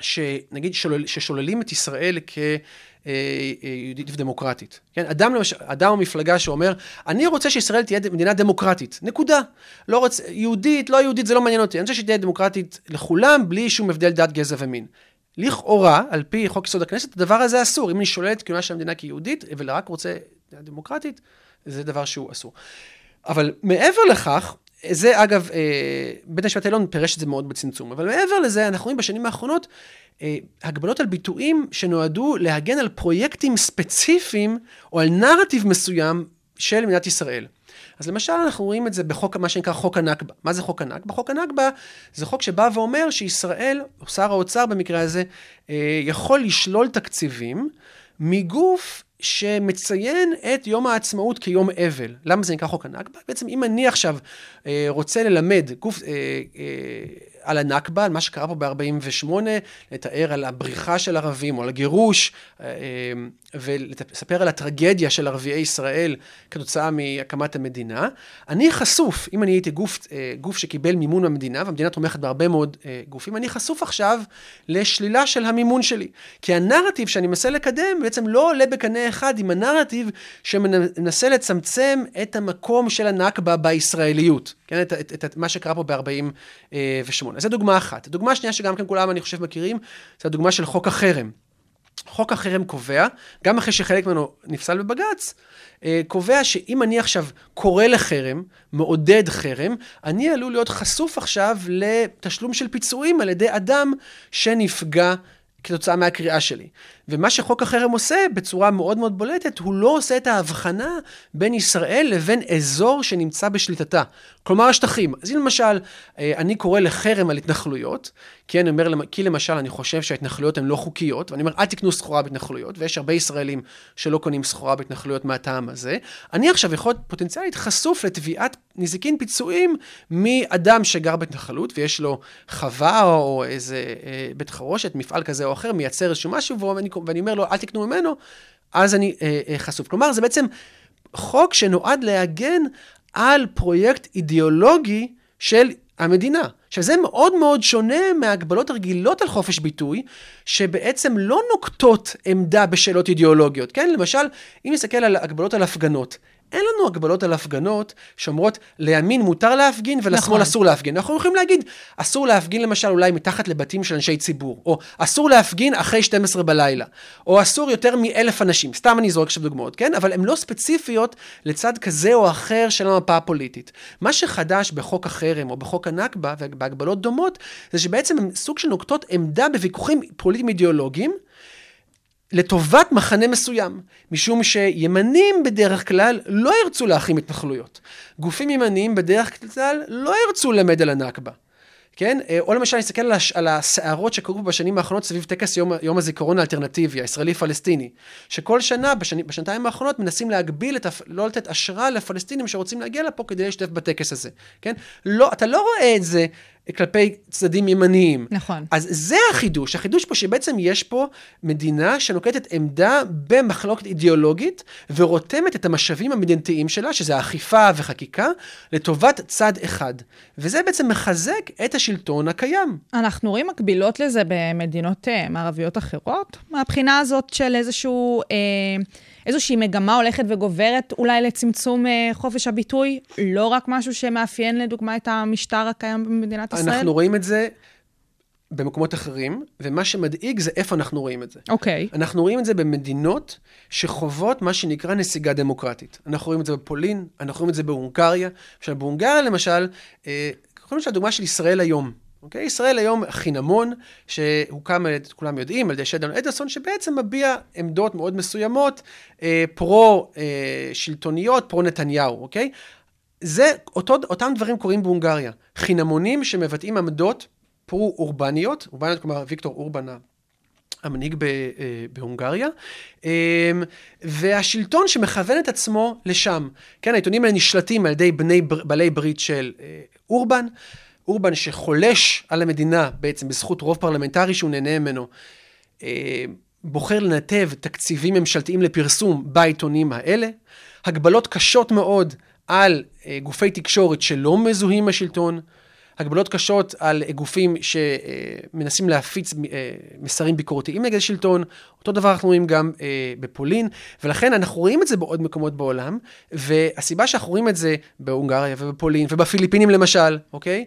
שנגיד שולל, ששוללים את ישראל כ... יהודית ודמוקרטית. כן? אדם, למשל, אדם או מפלגה שאומר, אני רוצה שישראל תהיה מדינה דמוקרטית, נקודה. לא רוצה, יהודית, לא יהודית, זה לא מעניין אותי. אני רוצה שתהיה דמוקרטית לכולם, בלי שום הבדל דת, גזע ומין. לכאורה, על פי חוק יסוד הכנסת, הדבר הזה אסור. אם אני שולל את קיומה של המדינה כיהודית, ורק רוצה דמוקרטית, זה דבר שהוא אסור. אבל מעבר לכך, זה אגב, אה, בית המשפט העליון פירש את זה מאוד בצמצום, אבל מעבר לזה, אנחנו רואים בשנים האחרונות אה, הגבלות על ביטויים שנועדו להגן על פרויקטים ספציפיים או על נרטיב מסוים של מדינת ישראל. אז למשל אנחנו רואים את זה בחוק, מה שנקרא חוק הנכבה. מה זה חוק הנכבה? חוק הנכבה זה חוק שבא ואומר שישראל, או שר האוצר במקרה הזה, אה, יכול לשלול תקציבים מגוף שמציין את יום העצמאות כיום אבל. למה זה נקרא חוק הנכבה? בעצם אם אני עכשיו אה, רוצה ללמד גוף... אה, על הנכבה, על מה שקרה פה ב-48, לתאר על הבריחה של ערבים או על הגירוש, ולספר על הטרגדיה של ערביי ישראל כתוצאה מהקמת המדינה. אני חשוף, אם אני הייתי גוף, אה, גוף שקיבל מימון מהמדינה, והמדינה תומכת בהרבה מאוד גופים, אני חשוף עכשיו לשלילה של המימון שלי. כי הנרטיב שאני מנסה לקדם בעצם לא עולה בקנה אחד עם הנרטיב שמנסה לצמצם את המקום של הנכבה בישראליות. כן, את, את, את, את מה שקרה פה ב-48. אז זו דוגמה אחת. דוגמה שנייה שגם כן כולם, אני חושב, מכירים, זו הדוגמה של חוק החרם. חוק החרם קובע, גם אחרי שחלק ממנו נפסל בבג"ץ, אה, קובע שאם אני עכשיו קורא לחרם, מעודד חרם, אני עלול להיות חשוף עכשיו לתשלום של פיצויים על ידי אדם שנפגע כתוצאה מהקריאה שלי. ומה שחוק החרם עושה בצורה מאוד מאוד בולטת, הוא לא עושה את ההבחנה בין ישראל לבין אזור שנמצא בשליטתה. כלומר השטחים. אז אם למשל, אה, אני קורא לחרם על התנחלויות, כי אני אומר, כי למשל אני חושב שההתנחלויות הן לא חוקיות, ואני אומר, אל תקנו סחורה בהתנחלויות, ויש הרבה ישראלים שלא קונים סחורה בהתנחלויות מהטעם הזה, אני עכשיו יכול פוטנציאלית חשוף לתביעת נזיקין פיצויים מאדם שגר בהתנחלות, ויש לו חווה או איזה אה, בית חרושת, מפעל כזה או אחר, מייצר איזשהו משהו, ואני, ואני אומר לו, אל תקנו ממנו, אז אני אה, אה, חשוף. כלומר, זה בעצם חוק שנועד להגן על פרויקט אידיאולוגי של המדינה. עכשיו, זה מאוד מאוד שונה מההגבלות הרגילות על חופש ביטוי, שבעצם לא נוקטות עמדה בשאלות אידיאולוגיות, כן? למשל, אם נסתכל על הגבלות על הפגנות, אין לנו הגבלות על הפגנות שאומרות לימין מותר להפגין ולשמאל נכון. אסור להפגין. אנחנו יכולים להגיד, אסור להפגין למשל אולי מתחת לבתים של אנשי ציבור, או אסור להפגין אחרי 12 בלילה, או אסור יותר מאלף אנשים. סתם אני זורק עכשיו דוגמאות, כן? אבל הן לא ספציפיות לצד כזה או אחר של המפה הפוליטית. מה שחדש בחוק החרם או בחוק הנכבה ובהגבלות דומות, זה שבעצם הם סוג של נוקטות עמדה בוויכוחים פוליטיים אידיאולוגיים. לטובת מחנה מסוים, משום שימנים בדרך כלל לא ירצו להחרים התנחלויות. גופים ימניים בדרך כלל לא ירצו ללמד על הנכבה. כן? אה, או למשל, נסתכל על, הש, על הסערות שקרו בשנים האחרונות סביב טקס יום, יום הזיכרון האלטרנטיבי, הישראלי-פלסטיני, שכל שנה, בשני, בשנתיים האחרונות, מנסים להגביל, את, לא לתת אשרה לפלסטינים שרוצים להגיע לפה כדי להשתתף בטקס הזה, כן? לא, אתה לא רואה את זה כלפי צדדים ימניים. נכון. אז זה החידוש. החידוש פה שבעצם יש פה מדינה שנוקטת עמדה במחלוקת אידיאולוגית, ורותמת את המשאבים המדינתיים שלה, שזה האכיפה וחקיקה, לטובת צד אחד. וזה בעצם מחזק את השלטון הקיים. אנחנו רואים מקבילות לזה במדינות uh, מערביות אחרות, מהבחינה הזאת של איזשהו... Uh, איזושהי מגמה הולכת וגוברת אולי לצמצום אה, חופש הביטוי? לא רק משהו שמאפיין לדוגמה את המשטר הקיים במדינת ישראל? אנחנו רואים את זה במקומות אחרים, ומה שמדאיג זה איפה אנחנו רואים את זה. אוקיי. Okay. אנחנו רואים את זה במדינות שחוות מה שנקרא נסיגה דמוקרטית. אנחנו רואים את זה בפולין, אנחנו רואים את זה בהונגריה. עכשיו, בהונגריה למשל, אה, קודם כל הדוגמה של ישראל היום. אוקיי? ישראל היום חינמון, שהוקם, כולם יודעים, על ידי שדון אדלסון, שבעצם מביע עמדות מאוד מסוימות, אה, פרו-שלטוניות, פרו-נתניהו, אוקיי? זה, אותו, אותם דברים קורים בהונגריה. חינמונים שמבטאים עמדות פרו-אורבניות, אורבניות, כלומר ויקטור אורבן המנהיג אה, בהונגריה, אה, והשלטון שמכוון את עצמו לשם. כן, העיתונים האלה נשלטים על ידי בני, בעלי ברית של אה, אורבן, אורבן שחולש על המדינה בעצם בזכות רוב פרלמנטרי שהוא נהנה ממנו, אה, בוחר לנתב תקציבים ממשלתיים לפרסום בעיתונים האלה, הגבלות קשות מאוד על אה, גופי תקשורת שלא מזוהים עם השלטון, הגבלות קשות על אה, גופים שמנסים להפיץ אה, מסרים ביקורתיים נגד השלטון, אותו דבר אנחנו רואים גם אה, בפולין, ולכן אנחנו רואים את זה בעוד מקומות בעולם, והסיבה שאנחנו רואים את זה בהונגריה ובפולין ובפיליפינים למשל, אוקיי?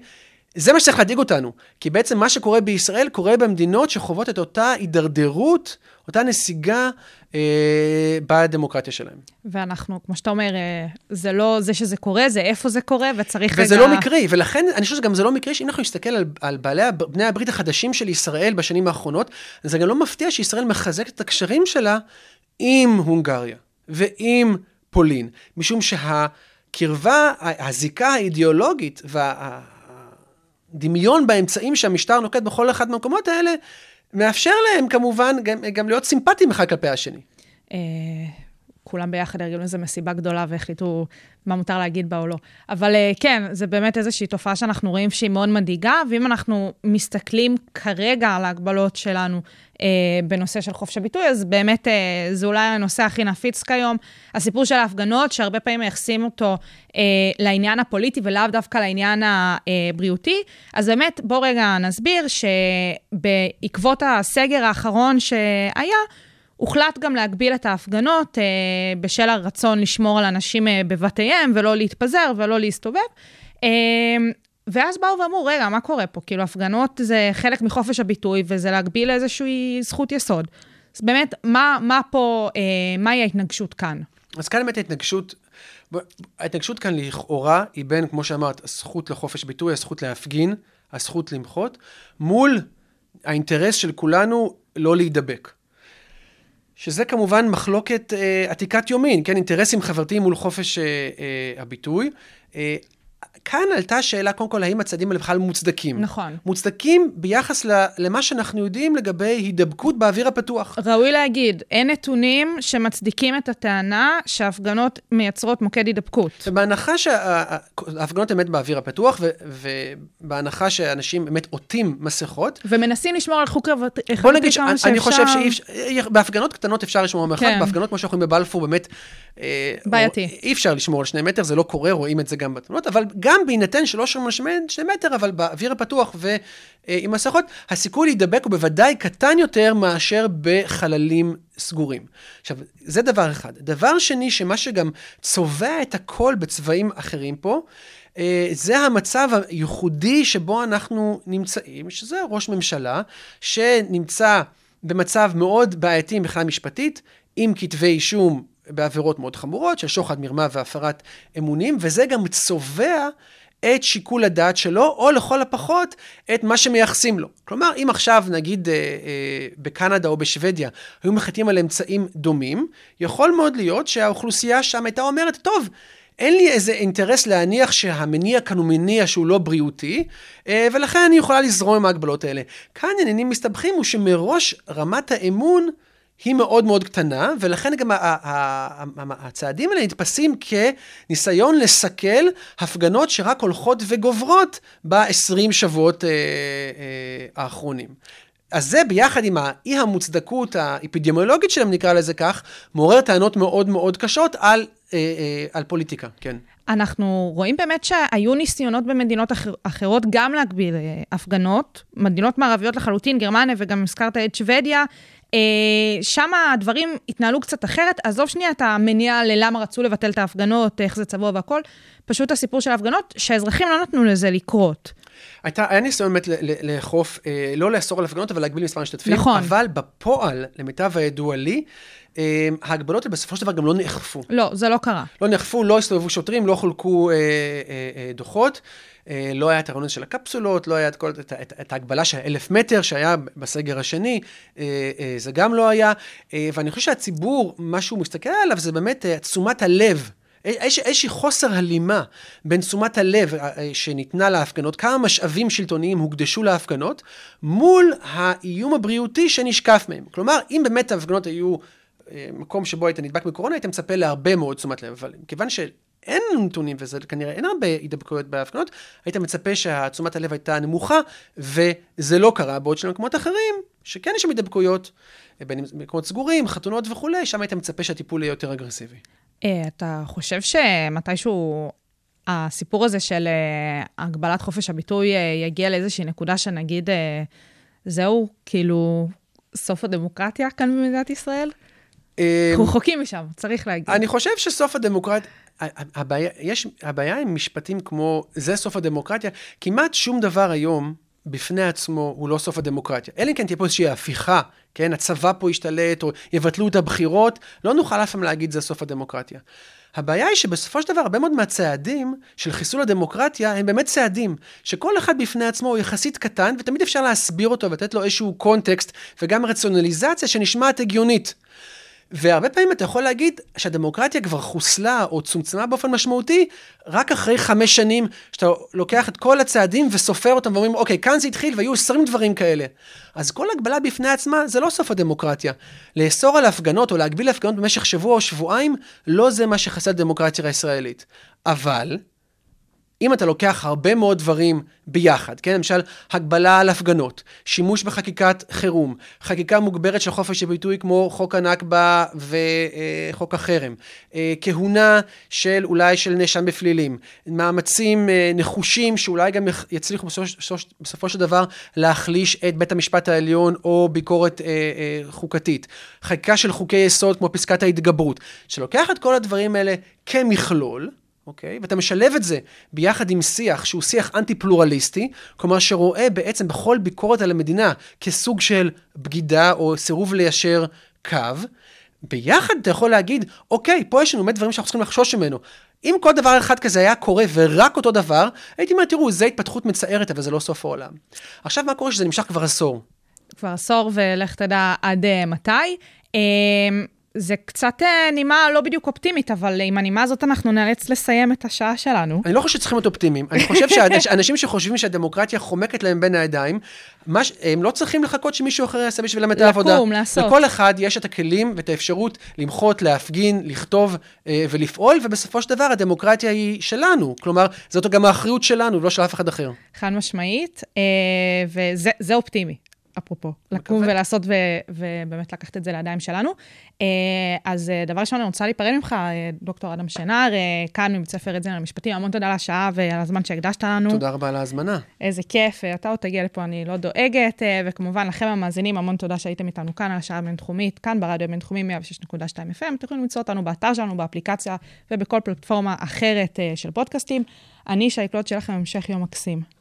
זה מה שצריך להדאיג אותנו, כי בעצם מה שקורה בישראל קורה במדינות שחוות את אותה הידרדרות, אותה נסיגה אה, בדמוקרטיה שלהם. ואנחנו, כמו שאתה אומר, אה, זה לא זה שזה קורה, זה איפה זה קורה, וצריך וזה רגע... לא מקרי, ולכן אני חושב שגם זה לא מקרי, שאם אנחנו נסתכל על, על בעלי, בני הברית החדשים של ישראל בשנים האחרונות, זה גם לא מפתיע שישראל מחזקת את הקשרים שלה עם הונגריה ועם פולין, משום שהקרבה, ה- הזיקה האידיאולוגית והדמיון באמצעים שהמשטר נוקט בכל אחד מהמקומות האלה, מאפשר להם כמובן גם, גם להיות סימפטיים אחד כלפי השני. אה, כולם ביחד ארגנו איזו מסיבה גדולה והחליטו מה מותר להגיד בה או לא. אבל אה, כן, זה באמת איזושהי תופעה שאנחנו רואים שהיא מאוד מדאיגה, ואם אנחנו מסתכלים כרגע על ההגבלות שלנו אה, בנושא של חופש הביטוי, אז באמת אה, זה אולי הנושא הכי נפיץ כיום. הסיפור של ההפגנות, שהרבה פעמים מייחסים אותו אה, לעניין הפוליטי ולאו דווקא לעניין הבריאותי. אז באמת, בואו רגע נסביר שבעקבות הסגר האחרון שהיה, הוחלט גם להגביל את ההפגנות אה, בשל הרצון לשמור על אנשים אה, בבתיהם ולא להתפזר ולא להסתובב. אה, ואז באו ואמרו, רגע, מה קורה פה? כאילו, הפגנות זה חלק מחופש הביטוי וזה להגביל איזושהי זכות יסוד. אז באמת, מה, מה פה, אה, מהי ההתנגשות כאן? אז כאן באמת ההתנגשות, ההתנגשות כאן לכאורה היא בין, כמו שאמרת, הזכות לחופש ביטוי, הזכות להפגין, הזכות למחות, מול האינטרס של כולנו לא להידבק. שזה כמובן מחלוקת אה, עתיקת יומין, כן, אינטרסים חברתיים מול חופש אה, אה, הביטוי. אה, כאן עלתה שאלה, קודם כל, האם הצעדים האלה בכלל מוצדקים? נכון. מוצדקים ביחס ל- למה שאנחנו יודעים לגבי הידבקות באוויר הפתוח. ראוי להגיד, אין נתונים שמצדיקים את הטענה שהפגנות מייצרות מוקד הידבקות. ובהנחה שההפגנות באמת באוויר הפתוח, ו- ובהנחה שאנשים באמת עוטים מסכות, ומנסים לשמור על חוק חברתי בוא נגיד כמה שאני אני חושב שאי אפשר, בהפגנות קטנות אפשר לשמור על מרחק, כן. בהפגנות כמו שאנחנו רואים בבלפור באמת, אה, בעייתי. אי אפשר לשמור על שני מטר, זה לא קורה, רואים את זה גם בתמונות, אבל גם בהינתן שלא שומרים על שני, מטר, אבל באוויר הפתוח ועם מסכות, הסיכוי להידבק הוא בוודאי קטן יותר מאשר בחללים סגורים. עכשיו, זה דבר אחד. דבר שני, שמה שגם צובע את הכל בצבעים אחרים פה, אה, זה המצב הייחודי שבו אנחנו נמצאים, שזה ראש ממשלה שנמצא במצב מאוד בעייתי מבחינה משפטית, עם כתבי אישום בעבירות מאוד חמורות של שוחד, מרמה והפרת אמונים, וזה גם צובע את שיקול הדעת שלו, או לכל הפחות את מה שמייחסים לו. כלומר, אם עכשיו, נגיד, אה, אה, בקנדה או בשוודיה, היו מחליטים על אמצעים דומים, יכול מאוד להיות שהאוכלוסייה שם הייתה אומרת, טוב, אין לי איזה אינטרס להניח שהמניע כאן הוא מניע שהוא לא בריאותי, אה, ולכן אני יכולה לזרום עם ההגבלות האלה. כאן עניינים מסתבכים הוא שמראש רמת האמון היא מאוד מאוד קטנה, ולכן גם הצעדים האלה נתפסים כניסיון לסכל הפגנות שרק הולכות וגוברות ב-20 שבועות אה, אה, האחרונים. אז זה ביחד עם האי המוצדקות האפידמיולוגית שלהם, נקרא לזה כך, מעורר טענות מאוד מאוד קשות על, אה, אה, על פוליטיקה, כן. אנחנו רואים באמת שהיו ניסיונות במדינות אחר, אחרות גם להגביל אה, הפגנות, מדינות מערביות לחלוטין, גרמניה וגם הזכרת את שוודיה. אה, שם הדברים התנהלו קצת אחרת. עזוב שנייה את המניע ללמה רצו לבטל את ההפגנות, איך זה צבוע והכל. פשוט הסיפור של ההפגנות, שהאזרחים לא נתנו לזה לקרות. הייתה, היה ניסיון באמת לאכוף, אה, לא לאסור על הפגנות, אבל להגביל מספר משתתפים. נכון. אבל בפועל, למיטב הידוע לי, אה, ההגבלות בסופו של דבר גם לא נאכפו. לא, זה לא קרה. לא נאכפו, לא הסתובבו שוטרים, לא חולקו אה, אה, אה, דוחות. אה, לא היה את הרעיון של הקפסולות, לא היה את, כל, את, את, את ההגבלה של אלף מטר שהיה בסגר השני, אה, אה, זה גם לא היה. ואני חושב שהציבור, מה שהוא מסתכל עליו זה באמת תשומת הלב. יש איזושהי חוסר הלימה בין תשומת הלב שניתנה להפגנות, כמה משאבים שלטוניים הוקדשו להפגנות, מול האיום הבריאותי שנשקף מהם. כלומר, אם באמת ההפגנות היו מקום שבו היית נדבק בקורונה, היית מצפה להרבה מאוד תשומת לב, אבל מכיוון לנו נתונים, וזה כנראה אין הרבה הידבקויות בהפגנות, היית מצפה שהתשומת הלב הייתה נמוכה, וזה לא קרה, בעוד שבמקומות אחרים, שכן יש שם הידבקויות, בין אם מקומות סגורים, חתונות וכולי, שם היית מצפה שהטיפול יהיה יותר אגרסיבי. אה, אתה חושב שמתישהו הסיפור הזה של אה, הגבלת חופש הביטוי אה, יגיע לאיזושהי נקודה שנגיד, זהו, כאילו, סוף הדמוקרטיה כאן במדינת ישראל? אנחנו רחוקים משם, צריך להגיד. אני חושב שסוף הדמוקרטיה... הבעיה, הבעיה עם משפטים כמו זה סוף הדמוקרטיה, כמעט שום דבר היום בפני עצמו הוא לא סוף הדמוקרטיה. אלא אם כן תהיה פה איזושהי הפיכה, כן? הצבא פה ישתלט, או יבטלו את הבחירות, לא נוכל אף פעם להגיד זה סוף הדמוקרטיה. הבעיה היא שבסופו של דבר הרבה מאוד מהצעדים של חיסול הדמוקרטיה הם באמת צעדים שכל אחד בפני עצמו הוא יחסית קטן ותמיד אפשר להסביר אותו ולתת לו איזשהו קונטקסט וגם רציונליזציה שנשמעת הגיונית. והרבה פעמים אתה יכול להגיד שהדמוקרטיה כבר חוסלה או צומצמה באופן משמעותי רק אחרי חמש שנים, שאתה לוקח את כל הצעדים וסופר אותם ואומרים, אוקיי, כאן זה התחיל והיו עשרים דברים כאלה. אז כל הגבלה בפני עצמה זה לא סוף הדמוקרטיה. לאסור על הפגנות או להגביל הפגנות במשך שבוע או שבועיים, לא זה מה שחסר לדמוקרטיה הישראלית. אבל, אם אתה לוקח הרבה מאוד דברים ביחד, כן? למשל, הגבלה על הפגנות, שימוש בחקיקת חירום, חקיקה מוגברת של חופש הביטוי כמו חוק הנכבה וחוק החרם, אה, כהונה של אולי של נאשם בפלילים, מאמצים אה, נחושים שאולי גם יצליחו בסופו, של דבר להחליש את בית המשפט העליון או ביקורת אה, חוקתית, חקיקה של חוקי יסוד כמו פסקת ההתגברות, שלוקח את כל הדברים האלה כמכלול, אוקיי? ואתה משלב את זה ביחד עם שיח שהוא שיח אנטי-פלורליסטי, כלומר שרואה בעצם בכל ביקורת על המדינה כסוג של בגידה או סירוב ליישר קו. ביחד אתה יכול להגיד, אוקיי, פה יש לנו באמת דברים שאנחנו צריכים לחשוש ממנו. אם כל דבר אחד כזה היה קורה ורק אותו דבר, הייתי אומר, תראו, זו התפתחות מצערת, אבל זה לא סוף העולם. עכשיו, מה קורה שזה נמשך כבר עשור? כבר עשור, ולך תדע עד uh, מתי. זה קצת אה, נימה לא בדיוק אופטימית, אבל עם הנימה הזאת אנחנו נאלץ לסיים את השעה שלנו. אני לא חושב שצריכים להיות אופטימיים. אני חושב שאנשים שחושבים שהדמוקרטיה חומקת להם בין הידיים, מש, הם לא צריכים לחכות שמישהו אחר יעשה בשבילם את העבודה. לקום, לעשות. לכל אחד יש את הכלים ואת האפשרות למחות, להפגין, לכתוב אה, ולפעול, ובסופו של דבר הדמוקרטיה היא שלנו. כלומר, זאת גם האחריות שלנו, לא של אף אחד אחר. חד משמעית, אה, וזה אופטימי. אפרופו, לקום ולעשות ו- ובאמת לקחת את זה לידיים שלנו. אה, אז אה, דבר ראשון, אני רוצה להיפרד ממך, אה, דוקטור אדם שנר, כאן מבית ספר אדזנר למשפטים, המון תודה על השעה ועל הזמן שהקדשת לנו. תודה רבה על ההזמנה. איזה כיף, אתה עוד תגיע לפה, אני לא דואגת, וכמובן לכם המאזינים, המון תודה שהייתם איתנו כאן על השעה הבינתחומית, כאן ברדיו הבינתחומי 106.2 FM, אתם יכולים למצוא אותנו באתר שלנו, באפליקציה ובכל פלטפורמה אחרת של פודקאסטים. אני שי קלוט, שיהיה לכם המשך יום מקסים.